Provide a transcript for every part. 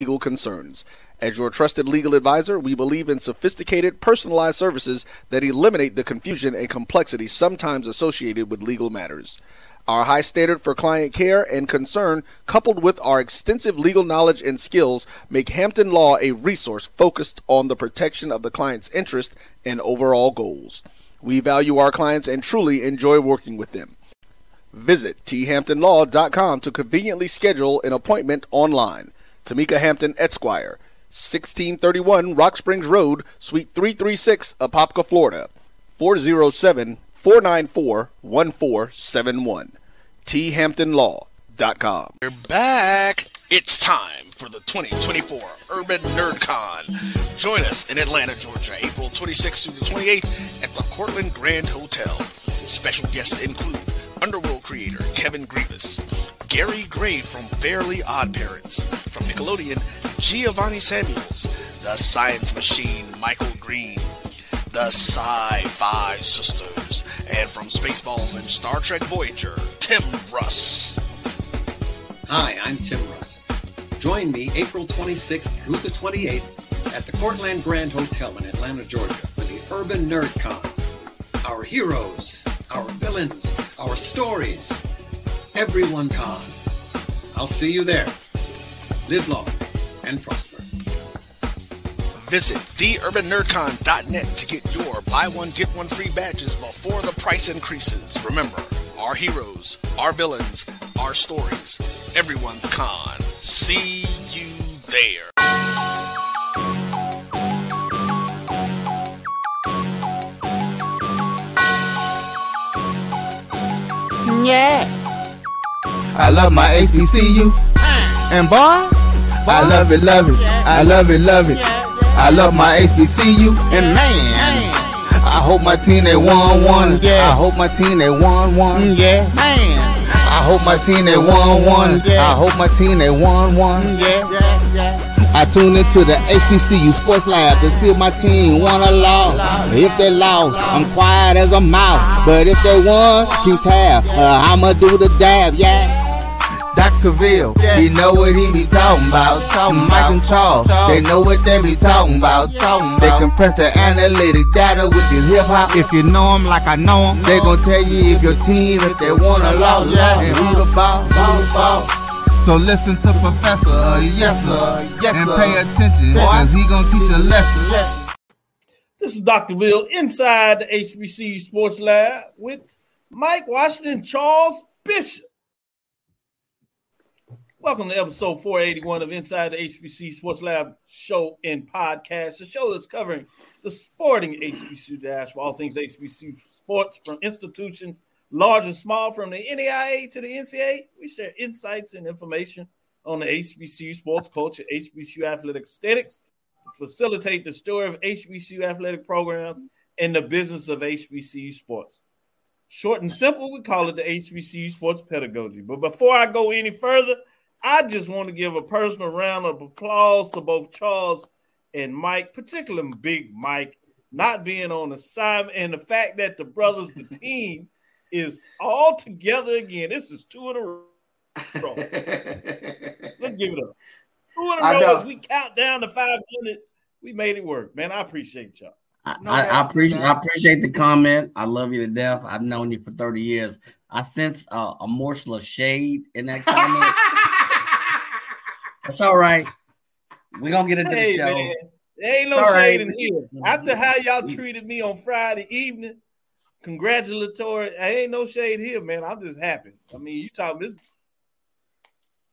legal concerns. As your trusted legal advisor, we believe in sophisticated, personalized services that eliminate the confusion and complexity sometimes associated with legal matters. Our high standard for client care and concern, coupled with our extensive legal knowledge and skills, make Hampton Law a resource focused on the protection of the client's interest and overall goals. We value our clients and truly enjoy working with them. Visit thamptonlaw.com to conveniently schedule an appointment online. Tamika Hampton Esquire, 1631 Rock Springs Road, Suite 336, Apopka, Florida. 407 494 1471. thamptonlaw.com. We're back. It's time for the 2024 Urban NerdCon. Join us in Atlanta, Georgia, April 26th through the 28th at the Courtland Grand Hotel. Special guests include Underworld creator Kevin Grevioux, Gary Gray from Fairly Odd Parents, from Nickelodeon, Giovanni Samuels, The Science Machine Michael Green, The Sci-Fi Sisters, and from Spaceballs and Star Trek Voyager, Tim Russ. Hi, I'm Tim Russ. Join me April 26th through the 28th at the Courtland Grand Hotel in Atlanta, Georgia for the Urban Nerd Con. Our heroes, our villains, our stories. Everyone con. I'll see you there. Live long and prosper. Visit theurbannerdcon.net to get your buy one get one free badges before the price increases. Remember, our heroes, our villains, our stories. Everyone's con. See you there. Yeah. I love my HBCU. Uh. And boy, I love it, love it. I love it, love it. I love my HBCU. And man, I hope my team they won mm, one. I hope my team they won one. Yeah. Man. I hope my team they won one. I hope my team they won one. Yeah. Yeah. Yeah. I tune into the HBCU Sports Lab to see if my team won or lost. If they lost, I'm quiet as a mouse. But if they won, keep tab. Uh, I'ma do the dab, yeah. Dr. Cavil, he know what he be talking about. Talking Mike and Charles, they know what they be talking about. They compress the analytic data with the hip hop. If you know them like I know them, they gon' tell you if your team, if they won or lost, and who the ball, who the ball. So listen to Professor, uh, yes sir, yes, and pay attention, cause he gonna teach a lesson. This is Dr. Will inside the HBCU Sports Lab with Mike Washington, Charles Bishop. Welcome to episode 481 of Inside the HBC Sports Lab show and podcast, the show that's covering the sporting HBCU dash for all things HBCU sports from institutions large and small, from the NAIA to the NCAA. We share insights and information on the HBCU sports culture, HBCU athletic aesthetics, facilitate the story of HBCU athletic programs and the business of HBCU sports. Short and simple, we call it the HBCU sports pedagogy. But before I go any further, I just want to give a personal round of applause to both Charles and Mike, particularly Big Mike, not being on assignment and the fact that the brothers, the team, is all together again. This is two in a row. Let's give it up. Two in a row as we count down to 500. We made it work, man. I appreciate y'all. I, I, I appreciate I appreciate the comment. I love you to death. I've known you for 30 years. I sense uh, a morsel of shade in that comment. That's all right. We're gonna get into Hey, the show. man, there ain't no It's all shade right. in here. After how y'all treated me on Friday evening, congratulatory. I ain't no shade here, man. I'm just happy. I mean, you talking this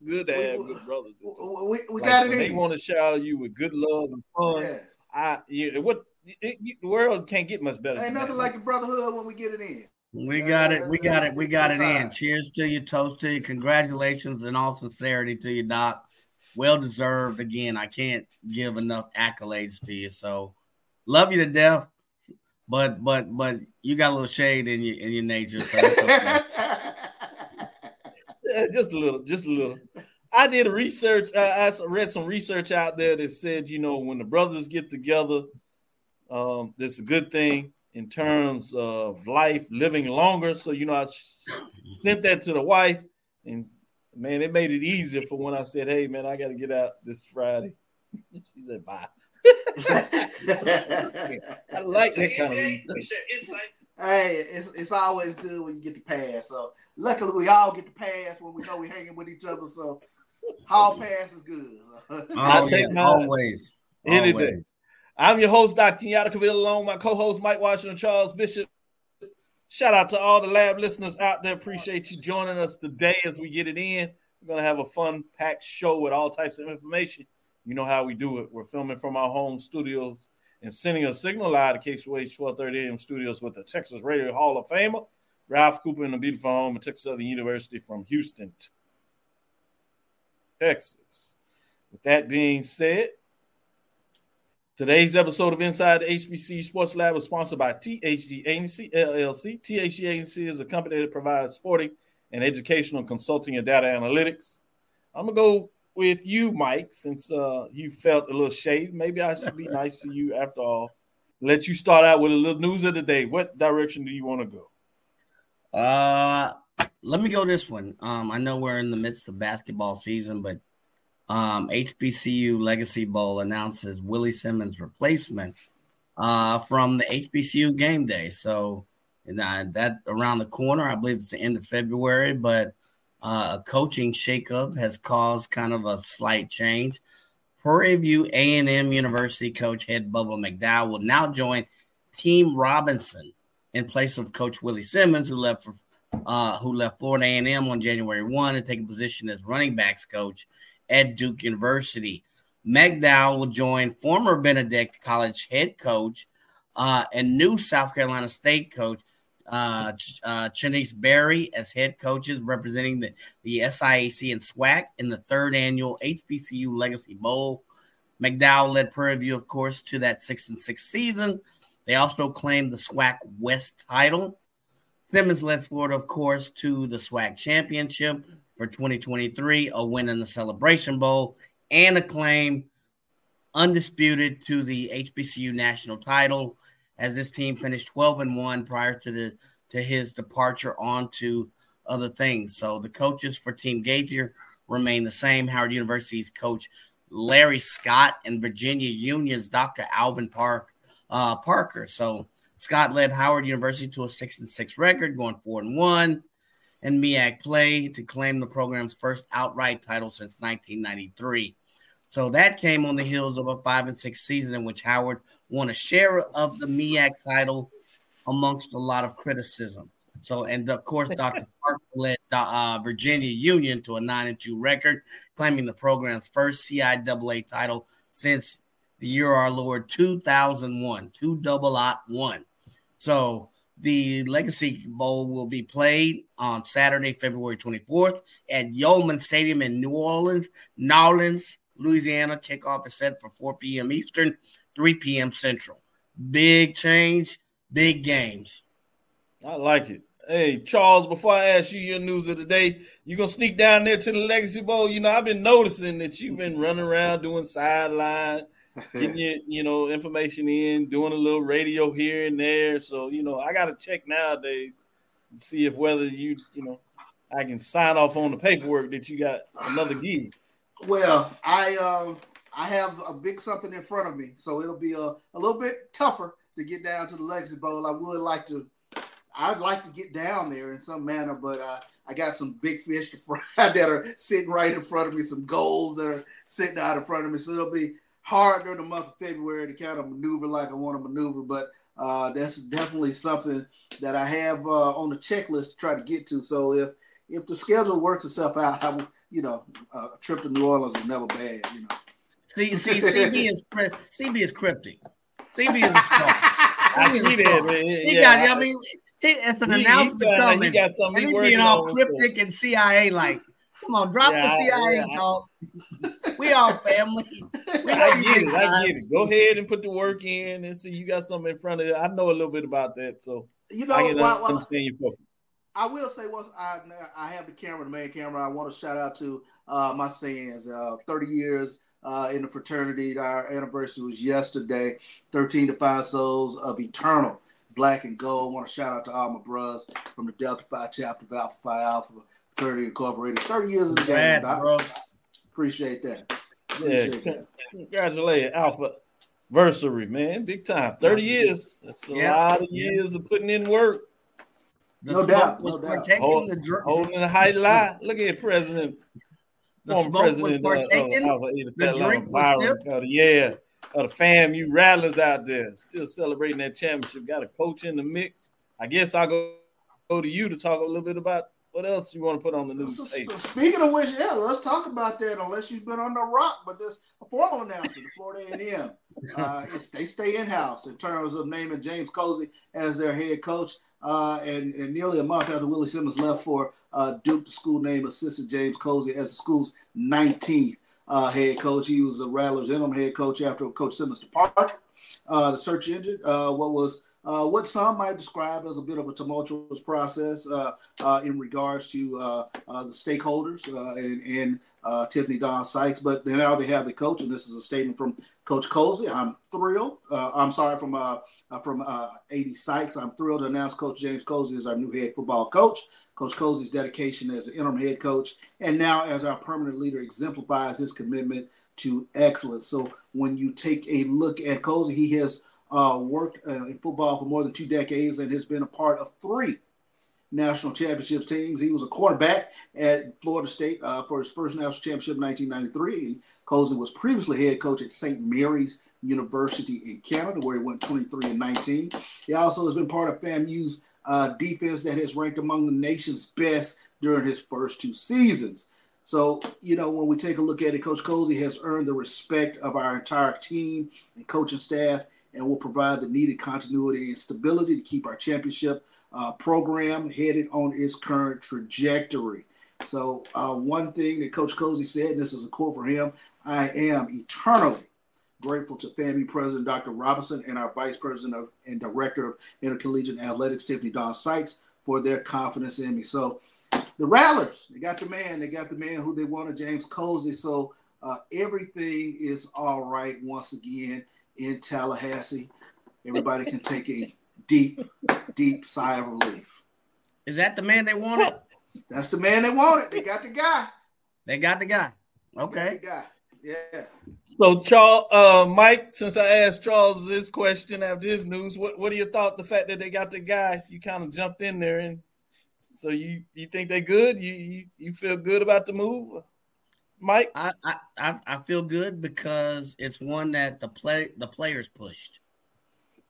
good to We- have we- good brothers. We, we Like, got it when They in. want to shower you with good love and fun. Yeah. I you, what it, you, the world can't get much better. Ain't nothing that. like the brotherhood when we get it in. We got it. We got it. We got it in. Cheers to you. Toast to you. Congratulations and all sincerity to you, Doc. Well deserved. Again, I can't give enough accolades to you. So love you to death. But but but you got a little shade in your in your nature. So. Just a little, just a little. I did research. I, I read some research out there that said, you know, when the brothers get together, um, that's a good thing in terms of life, living longer. So, you know, I sent that to the wife, and man, it made it easier for when I said, "Hey, man, I got to get out this Friday." she said, "Bye." I like that kind of research. Hey, it's, it's always good when you get the pass. So luckily we all get the pass when we know we're hanging with each other. So hall pass is good. So. I'll Oh, take yeah, mine. always. Any day. Always. I'm your host, Dr. Kenyatta Cavil, along with my co-host Mike Washington, Charles Bishop. Shout out to all the lab listeners out there. Appreciate you joining us today as we get it in. We're gonna have a fun packed show with all types of information. You know how we do it. We're filming from our home studios and sending a signal live to KSWH 1230 AM studios with the Texas Radio Hall of Famer, Ralph Cooper in the beautiful home of Texas Southern University from Houston, Texas. With that being said, Today's episode of Inside the HBC Sports Lab is sponsored by THD Agency LLC. THD Agency is a company that provides sporting and educational consulting and data analytics. I'm gonna go with you, Mike, since uh, you felt a little shade. Maybe I should be nice to you after all. Let you start out with a little news of the day. What direction do you want to go? Uh, let me go this one. Um, I know we're in the midst of basketball season, but um, HBCU Legacy Bowl announces Willie Simmons' replacement uh, from the HBCU game day. So and, uh, that around the corner, I believe it's the end of February, but uh, a coaching shakeup has caused kind of a slight change. Prairie View A&M University coach head Bubba McDowell will now join Team Robinson in place of Coach Willie Simmons, who left for uh, who left Florida A&M on January 1 to take a position as running backs coach at Duke University. McDowell will join former Benedict College head coach uh, and new South Carolina State coach uh, uh, Chennis Berry as head coaches representing the, the SIAC and SWAC in the third annual HBCU Legacy Bowl. McDowell led Prairie View, of course, to that six and six season. They also claimed the SWAC West title. Simmons led Florida, of course, to the SWAC championship for 2023, a win in the Celebration Bowl, and a claim undisputed to the HBCU national title as this team finished 12 and 1 prior to the to his departure on to other things. So the coaches for Team Gaither remain the same. Howard University's coach Larry Scott and Virginia Union's Dr. Alvin Park uh, Parker. So Scott led Howard University to a six and six record, going four and one, and MEAC play to claim the program's first outright title since 1993. So that came on the heels of a five and six season in which Howard won a share of the MEAC title amongst a lot of criticism. So, and of course, Dr. Park led uh, Virginia Union to a nine and two record, claiming the program's first CIAA title since the year our Lord 2001, two double out one. So the Legacy Bowl will be played on Saturday, February 24th at Yulman Stadium in New Orleans, New Orleans, Louisiana. Kickoff is set for 4 p.m. Eastern, 3 p.m. Central. Big change, big games. I like it. Hey, Charles, before I ask you your news of the day, you gonna sneak down there to the Legacy Bowl. You know, I've been noticing that you've been running around doing sideline, getting you know, information in, doing a little radio here and there. So, you know, I gotta check nowadays and see if whether you, you know, I can sign off on the paperwork that you got another gig. Well, I um I have a big something in front of me, so it'll be a, a little bit tougher to get down to the Legacy Bowl. I would like to, I'd like to get down there in some manner, but uh, I got some big fish to fry that are sitting right in front of me, some goals that are sitting out in front of me. So it'll be hard during the month of February to kind of maneuver like I want to maneuver, but uh, that's definitely something that I have uh, on the checklist to try to get to. So if if the schedule works itself out, I will, you know, uh, a trip to New Orleans is never bad, you know. See, see, CB is CB is cryptic. CB is a star. I see that, man. He Yeah, got, I mean, he, it's an He- he announcement sound like he coming. got something and he he's being all cryptic and CIA like. Come on, drop Yeah, the CIA yeah, I- talk. We all family. We know I you get big it. I get it. Go ahead and put the work in and see you got something in front of you. I know a little bit about that, so You know, I can while- while- understand your focus. I will say once I I have the camera, the main camera. I want to shout out to uh, my sons. Uh, Thirty years uh, in the fraternity. Our anniversary was yesterday. Thirteen to five souls of eternal black and gold. want to shout out to all my bros from the Delta Phi chapter of Alpha Phi Alpha Fraternity Incorporated. Thirty years in the game. Congrats, bro. Appreciate that. Yeah, that. congratulations, Alpha Versary, man. Big time. 30 years. That's a Yeah. lot of Yeah. years of putting in work. The No doubt, was no doubt. partaking, Hold- the dr- Holding the high line. Look at President, The former smoke was president uh, of partaken, Alpha Eta the Theta drink Lambda, was Byron, sipped. uh, yeah, uh, the fam, you rattlers out there still celebrating that championship. Got a coach in the mix. I guess I'll go, go to you to talk a little bit about what else you want to put on the news. So, so speaking of which, yeah, let's talk about that. Unless you've been on the rock, but there's a formal announcement. The Florida A&M, uh, it's, they stay in house in terms of naming James Colzie as their head coach. Uh, and, and nearly a month after Willie Simmons left for uh, Duke, the school named assistant James Colzie as the school's 19th uh, head coach. He was the Rattlers interim head coach after Coach Simmons departed. Uh, the search engine, uh, what was uh, what some might describe as a bit of a tumultuous process uh, uh, in regards to uh, the stakeholders and, and uh, Tiffani-Dawn Sykes. But now they have the coach, and this is a statement from Coach Colzie. I'm thrilled. Uh, I'm sorry from uh, from uh, AD Sykes. I'm thrilled to announce Coach James Colzie as our new head football coach. Coach Colzie's dedication as an interim head coach and now as our permanent leader exemplifies his commitment to excellence. So when you take a look at Colzie, he has uh, worked uh, in football for more than two decades and has been a part of three national championships teams. He was a quarterback at Florida State uh, for his first national championship in 1993. Colzie was previously head coach at St. Mary's University in Canada, where he went 23 and 19. He also has been part of FAMU's uh, defense that has ranked among the nation's best during his first two seasons. So, you know, when we take a look at it, Coach Colzie has earned the respect of our entire team and coaching staff and will provide the needed continuity and stability to keep our championship uh, program headed on its current trajectory. So, uh, one thing that Coach Colzie said, and this is a quote for him I am eternally grateful to FAMU President Dr. Robinson and our Vice President of, and Director of Intercollegiate Athletics, Tiffani-Dawn Sykes, for their confidence in me. So, the Rattlers, they got the man, they got the man who they wanted, James Colzie. So, uh, everything is all right once again in Tallahassee. Everybody can take a deep, deep sigh of relief. Is that the man they wanted? That's the man they wanted. They got the guy. They got the guy. They got Okay. the guy. Yeah. So, Charles, uh, Mike, since I asked Charles this question after his news, what what do you thought the fact that they got the guy? You kind of jumped in there, and so you you think they good? You you, you feel good about the move, Mike? I, I I I feel good because it's one that the play the players pushed.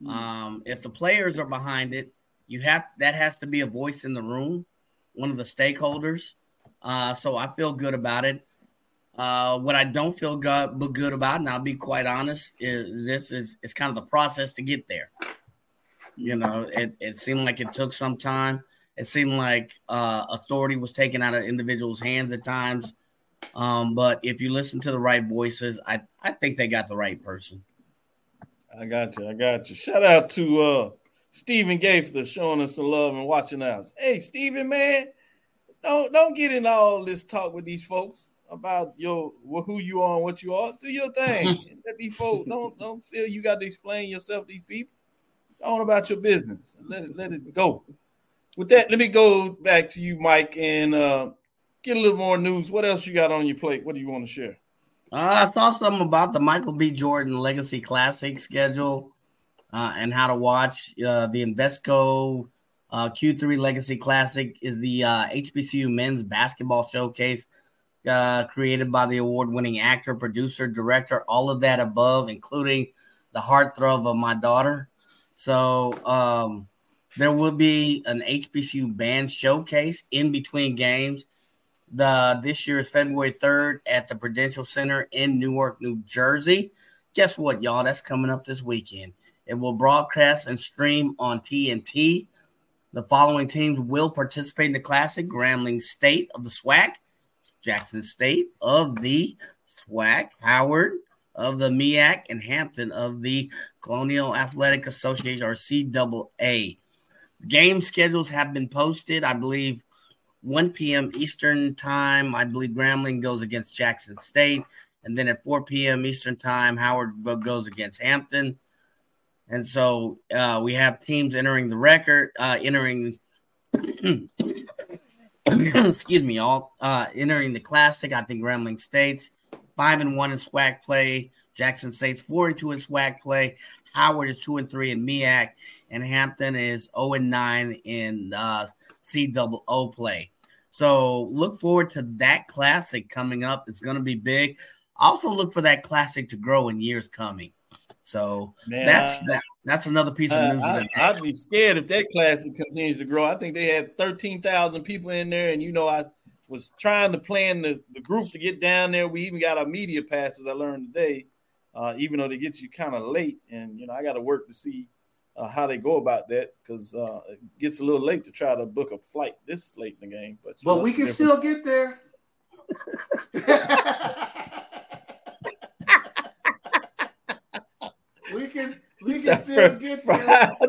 Hmm. Um, if the players are behind it, you have that has to be a voice in the room, one of the stakeholders. Uh, so I feel good about it. Uh, what I don't feel good, but good about, and I'll be quite honest, is this is it's kind of the process to get there. You know, it, it seemed like it took some time. It seemed like uh, authority was taken out of individuals' hands at times. Um, but if you listen to the right voices, I, I think they got the right person. I got you. I got you. Shout out to uh Stephen Gaither showing us some love and watching us. Hey, Stephen, man, don't don't get in all this talk with these folks about your who you are and what you are. Do your thing. Let these folks don't don't feel you got to explain yourself to these people. Go about your business. Let it let it go. With that, let me go back to you, Mike, and uh, get a little more news. What else you got on your plate? What do you want to share? Uh, I saw something about the Michael B. Jordan Legacy Classic schedule uh, and how to watch uh, the Invesco Uh, Q3 Legacy Classic is the uh, HBCU men's basketball showcase uh, created by the award winning actor, producer, director, all of that above, including the heartthrob of my daughter. So um, there will be an HBCU band showcase in between games. The this year is February 3rd at the Prudential Center in Newark, New Jersey. Guess what, y'all? That's coming up this weekend. It will broadcast and stream on TNT. The following teams will participate in the classic Grambling State of the SWAC, Jackson State of the SWAC, Howard of the MEAC, and Hampton of the Colonial Athletic Association or CAA. Game schedules have been posted. I believe 1 p.m. Eastern Time. I believe Grambling goes against Jackson State. And then at 4 p.m. Eastern Time, Howard goes against Hampton. And so uh, we have teams entering the record, uh, entering, excuse me, all uh, entering the classic. I think Grambling State's five and one in SWAC play. Jackson State's four and two in SWAC play. Howard is two and three in MEAC, and Hampton is zero and nine in uh, CAA play. So look forward to that classic coming up. It's going to be big. Also look for that classic to grow in years coming. So Man, that's I, that. That's another piece of news. I, I'd be scared if that classic continues to grow. I think they had thirteen thousand people in there, and you know I was trying to plan the, the group to get down there. We even got our media passes. I learned today, uh, even though they get you kind of late, and you know I got to work to see uh, how they go about that because uh, it gets a little late to try to book a flight this late in the game. But but we can different. still get there. we can we can still get there.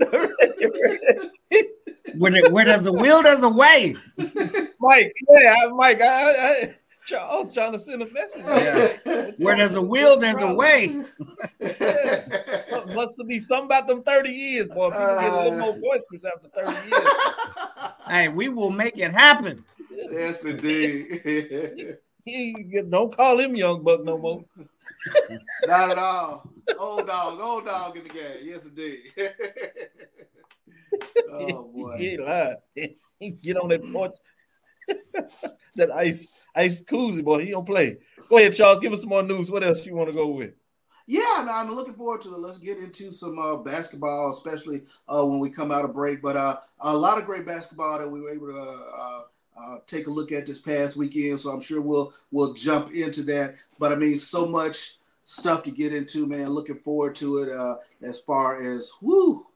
where, the, where there's a will, there's a way. Mike, yeah, Mike, I, I, I was trying to send a message. Yeah. where there's a will, there's a way. yeah. Must be something about them 30 years, boy. People uh, get a little more boisterous after 30 years. hey, we will make it happen. Yes, indeed. don't call him young buck no more. Not at all. Old dog, old dog in the game. Yes, indeed. oh boy. He lied. He get on that porch. that ice ice koozie, boy. He don't play. Go ahead, Charles. Give us some more news. What else you want to go with? Yeah, man, I'm looking forward to it. Let's get into some uh, basketball, especially uh, when we come out of break. But uh, a lot of great basketball that we were able to uh, uh, take a look at this past weekend. So I'm sure we'll we'll jump into that. But I mean, so much stuff to get into, man. Looking forward to it. Uh, as far as whoo,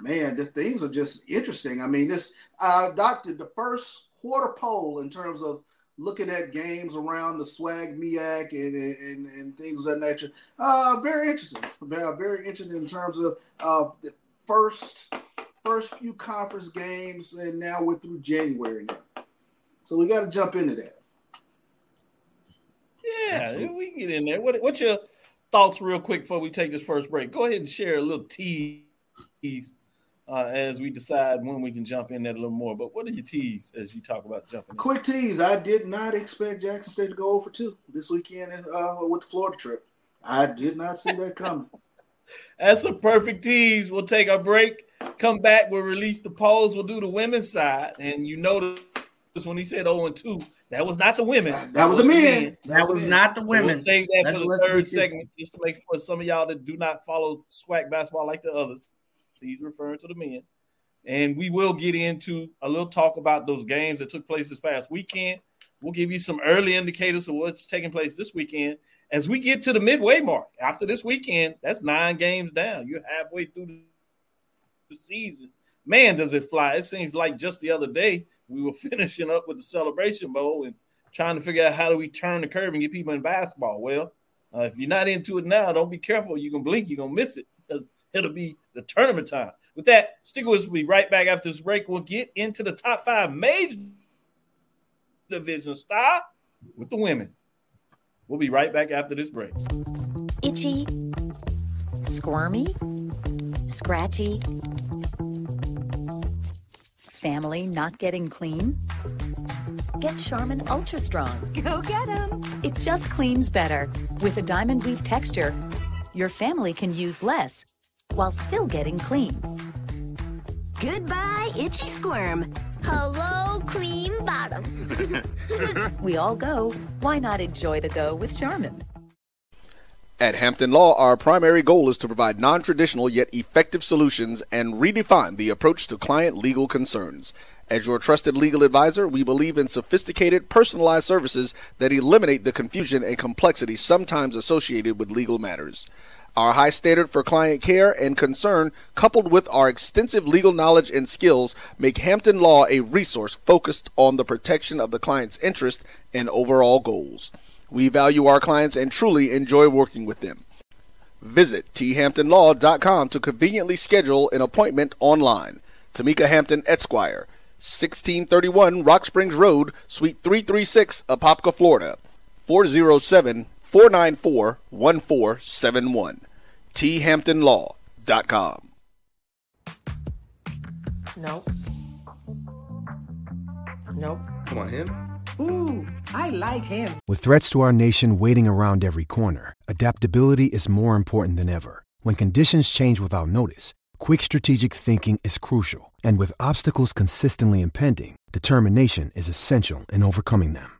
man, the things are just interesting. I mean, this doctor, the first quarter poll in terms of looking at games around the SWAC MEAC and, and, and things of that nature. Uh, very interesting. Very interesting in terms of uh, the first first few conference games, and now we're through January now. So we got to jump into that. Yeah, we get in there. What, what's your thoughts, real quick, before we take this first break? Go ahead and share a little tease uh, as we decide when we can jump in there a little more. But what are your tease as you talk about jumping? Quick tease: I did not expect Jackson State to go over two this weekend uh, with the Florida trip. I did not see that coming. That's a perfect tease. We'll take a break. Come back. We'll release the polls. We'll do the women's side, and you notice when he said 0 and 2, that was not the women. That, that was the men. That was not the women. So we'll save that That's for the third segment, just to make for some of y'all that do not follow SWAC basketball like the others. So he's referring to the men. And we will get into a little talk about those games that took place this past weekend. We'll give you some early indicators of what's taking place this weekend. As we get to the midway mark after this weekend, that's nine games down. You're halfway through the season. Man, does it fly! It seems like just the other day we were finishing up with the celebration bowl and trying to figure out how do we turn the curve and get people in basketball. Well, uh, if you're not into it now, don't be careful. You can blink, you're gonna miss it it'll be the tournament time. With that, stick with us. We'll be right back after this break. We'll get into the top five major division style with the women. We'll be right back after this break. Itchy, squirmy, scratchy Family not getting clean? Get Charmin Ultra Strong. Go get them! It just cleans better. With a diamond weave texture, your family can use less while still getting clean. Goodbye, itchy squirm. Hello, cream bottom. we all go. Why not enjoy the go with Charmin? At Hampton Law, our primary goal is to provide non traditional yet effective solutions and redefine the approach to client legal concerns. As your trusted legal advisor, we believe in sophisticated, personalized services that eliminate the confusion and complexity sometimes associated with legal matters. Our high standard for client care and concern, coupled with our extensive legal knowledge and skills, make Hampton Law a resource focused on the protection of the client's interest and overall goals. We value our clients and truly enjoy working with them. Visit thamptonlaw.com to conveniently schedule an appointment online. Tamika Hampton Esquire, 1631 Rock Springs Road, Suite 336, Apopka, Florida. 407 494 1471. thamptonlaw.com. Nope. Nope. Come on, him. Ooh, I like him. With threats to our nation waiting around every corner, adaptability is more important than ever. When conditions change without notice, quick strategic thinking is crucial. And with obstacles consistently impending, determination is essential in overcoming them.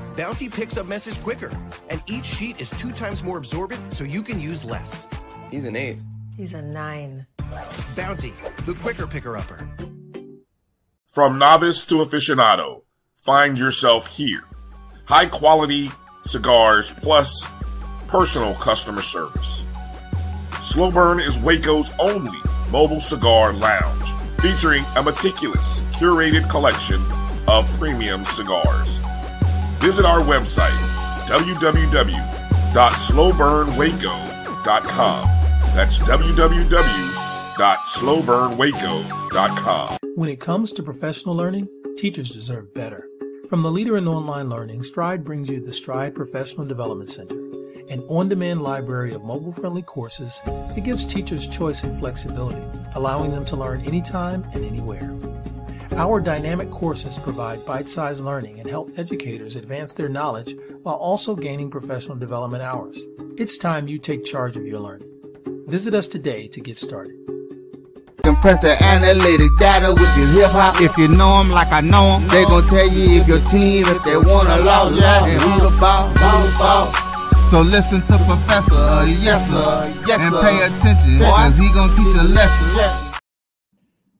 Bounty picks up messes quicker, and each sheet is two times more absorbent so you can use less. He's an eight. He's a nine. Bounty, the quicker picker upper. From novice to aficionado, find yourself here. High quality cigars plus personal customer service. Slow Burn is Waco's only mobile cigar lounge, featuring a meticulous, curated collection of premium cigars. Visit our website, www.slowburnwaco.com. That's www.slowburnwaco.com. When it comes to professional learning, teachers deserve better. From the leader in online learning, Stride brings you the Stride Professional Development Center, an on demand library of mobile friendly courses that gives teachers choice and flexibility, allowing them to learn anytime and anywhere. Our dynamic courses provide bite sized learning and help educators advance their knowledge while also gaining professional development hours. It's time you take charge of your learning. Visit us today to get started. Compress the analytic data with your hip hop. If you know them like I know them, they gon' tell you if your team, if they wanna lose, yeah, and who the ball, who the ball. So listen to Professor, yes sir, yes, and pay attention, cause he gon' teach a lesson.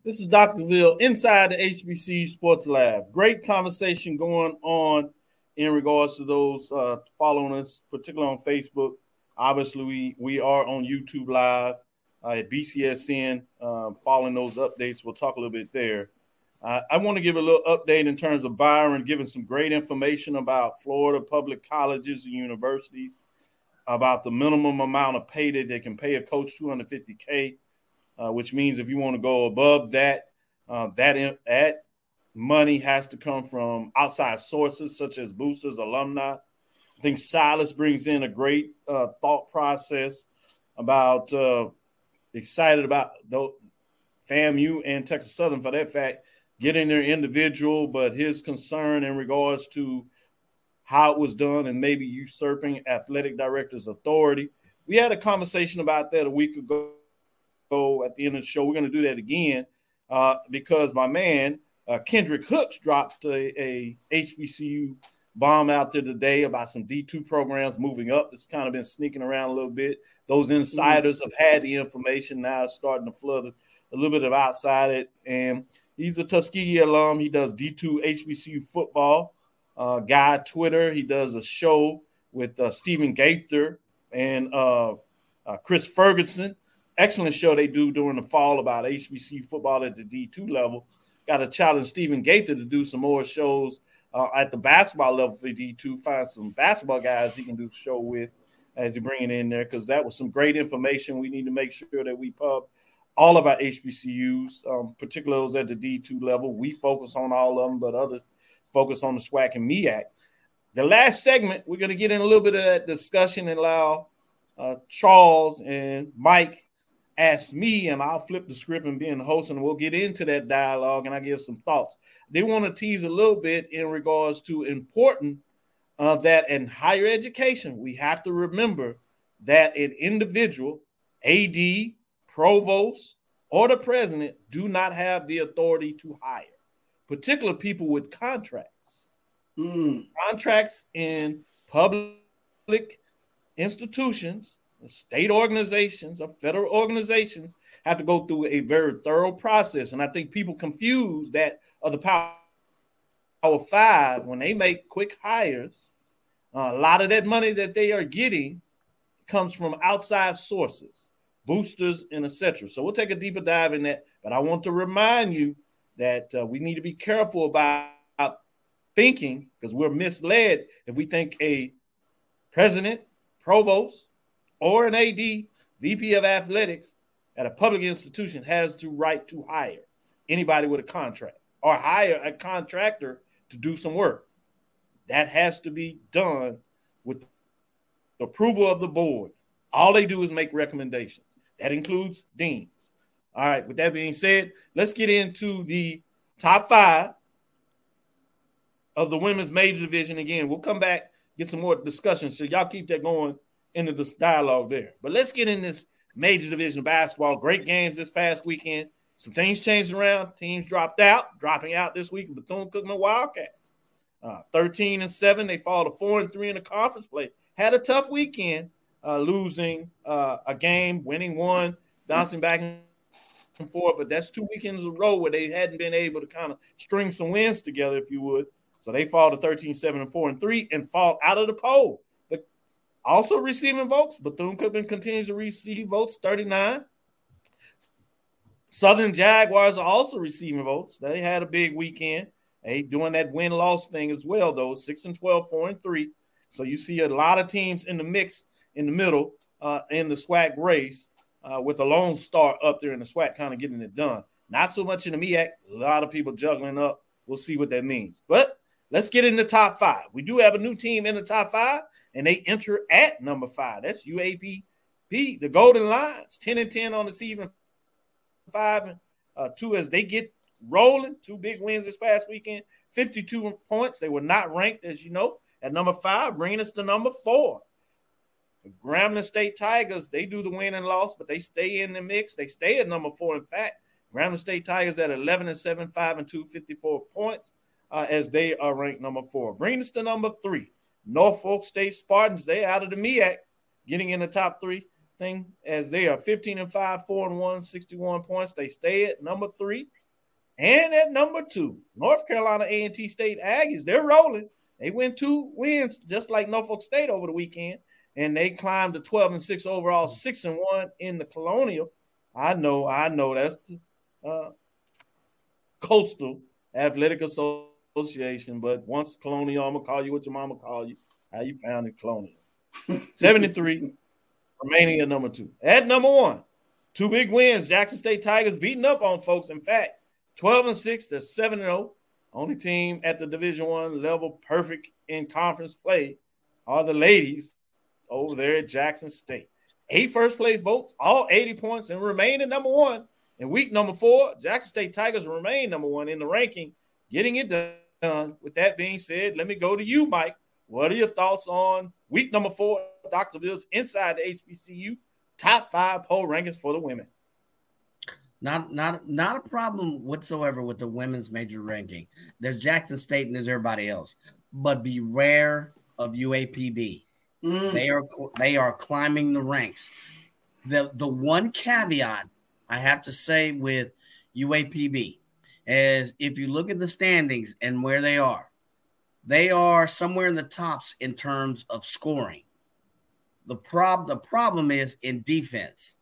This is Dr. Ville inside the HBCU Sports Lab. Great conversation going on in regards to those uh, following us, particularly on Facebook. Obviously, we, we are on YouTube Live uh, at BCSN, uh, following those updates. We'll talk a little bit there. I want to give a little update in terms of Byron giving some great information about Florida public colleges and universities, about the minimum amount of pay that they can pay a coach 250K uh, which means if you want to go above that, uh, that that money has to come from outside sources such as boosters, alumni. I think Silas brings in a great uh, thought process about uh, excited about the FAMU and Texas Southern for that fact getting their individual, but his concern in regards to how it was done and maybe usurping athletic director's authority. We had a conversation about that a week ago at the end of the show. We're going to do that again uh, because my man uh, Kendrick Hooks dropped a, a, HBCU bomb out there today about some D2 programs moving up. It's kind of been sneaking around a little bit. Those insiders mm-hmm. have had the information. Now it's starting to flood a little bit of outside it. And he's a Tuskegee alum. He does D2 HBCU football. Uh, guy Twitter. He does a show with uh, Stephen Gaither and uh, uh Chris Ferguson excellent show they do during the fall about HBC football at the D2 level. Got to challenge Stephen Gaither to do some more shows uh, at the basketball level for D2. Find some basketball guys he can do show with as he bring it in there because that was some great information. We need to make sure that we pub all of our HBCUs, um, particularly those at the D2 level. We focus on all of them, but others focus on the SWAC and MEAC. The last segment, we're going to get in a little bit of that discussion and allow uh, Charles and Mike ask me, and I'll flip the script and be the host, and we'll get into that dialogue and I give some thoughts. They want to tease a little bit in regards to important uh, that in higher education, we have to remember that an individual, AD, provost, or the president do not have the authority to hire, particular people with contracts. Mm. Contracts in public institutions, state organizations, or federal organizations have to go through a very thorough process. And I think people confuse that of the power five when they make quick hires. Uh, a lot of that money that they are getting comes from outside sources, boosters, and etc. So we'll take a deeper dive in that. But I want to remind you that uh, we need to be careful about thinking because we're misled if we think a president, provost, or an AD, VP of athletics at a public institution has the right to hire anybody with a contract or hire a contractor to do some work. That has to be done with the approval of the board. All they do is make recommendations. That includes deans. All right, with that being said, let's get into the top five of the women's major division again. We'll come back, get some more discussion. So y'all keep that going into this dialogue there. But let's get in this major division of basketball. Great games this past weekend. Some things changed around. Teams dropped out, dropping out this week. Bethune Cookman Wildcats, uh, 13 and 7. They fall to 4 and 3 in the conference play. Had a tough weekend, uh, losing uh, a game, winning one, bouncing back and forth. But that's two weekends in a row where they hadn't been able to kind of string some wins together, if you would. So they fall to 13, 7, and 4 and 3 and fall out of the poll. Also receiving votes. Bethune Cookman continues to receive votes, 39. Southern Jaguars are also receiving votes. They had a big weekend. They doing that win loss thing as well, though. Six and 12, four and three. So you see a lot of teams in the mix in the middle uh, in the SWAC race uh, with a lone star up there in the SWAC kind of getting it done. Not so much in the MEAC. A lot of people juggling up. We'll see what that means. But let's get in the top five. We do have a new team in the top five, and they enter at number five. That's UAPB, the Golden Lions, 10 and 10 on the season five and uh, two as they get rolling. Two big wins this past weekend, 52 points. They were not ranked, as you know, at number five, bringing us to number four. The Grambling State Tigers, they do the win and loss, but they stay in the mix. They stay at number four. In fact, Grambling State Tigers at 11 and 7, 5 and 2, 54 points uh, as they are ranked number four. Bring us to number three. Norfolk State Spartans, they out of the MEAC, getting in the top three thing as they are 15 and 5, 4 and 1, 61 points. They stay at number three. And at number two, North Carolina A&T State Aggies, they're rolling. They win two wins just like Norfolk State over the weekend, and they climbed to 12 and 6 overall, 6 and 1 in the Colonial. I know, I know that's the uh, Coastal Athletic Association, but once Colonial, I'm gonna call you what your mama call you. How you found it, Colonial. 73 remaining at number two. At number one, two big wins. Jackson State Tigers beating up on folks. In fact, 12 and 6, they're 7 and 0. Only team at the Division One level perfect in conference play are the ladies over there at Jackson State. Eight first place votes, all 80 points, and remain at number one. In week number four, Jackson State Tigers remain number one in the ranking, getting it done. With that being said, let me go to you, Mike. What are your thoughts on week number four, Dr. Bills inside the HBCU top five poll rankings for the women? Not not not a problem whatsoever with the women's major ranking. There's Jackson State and there's everybody else, but beware of UAPB. Mm. They are they are climbing the ranks. The the one caveat I have to say with UAPB is if you look at the standings and where they are, they are somewhere in the tops in terms of scoring. The prob the problem is in defense,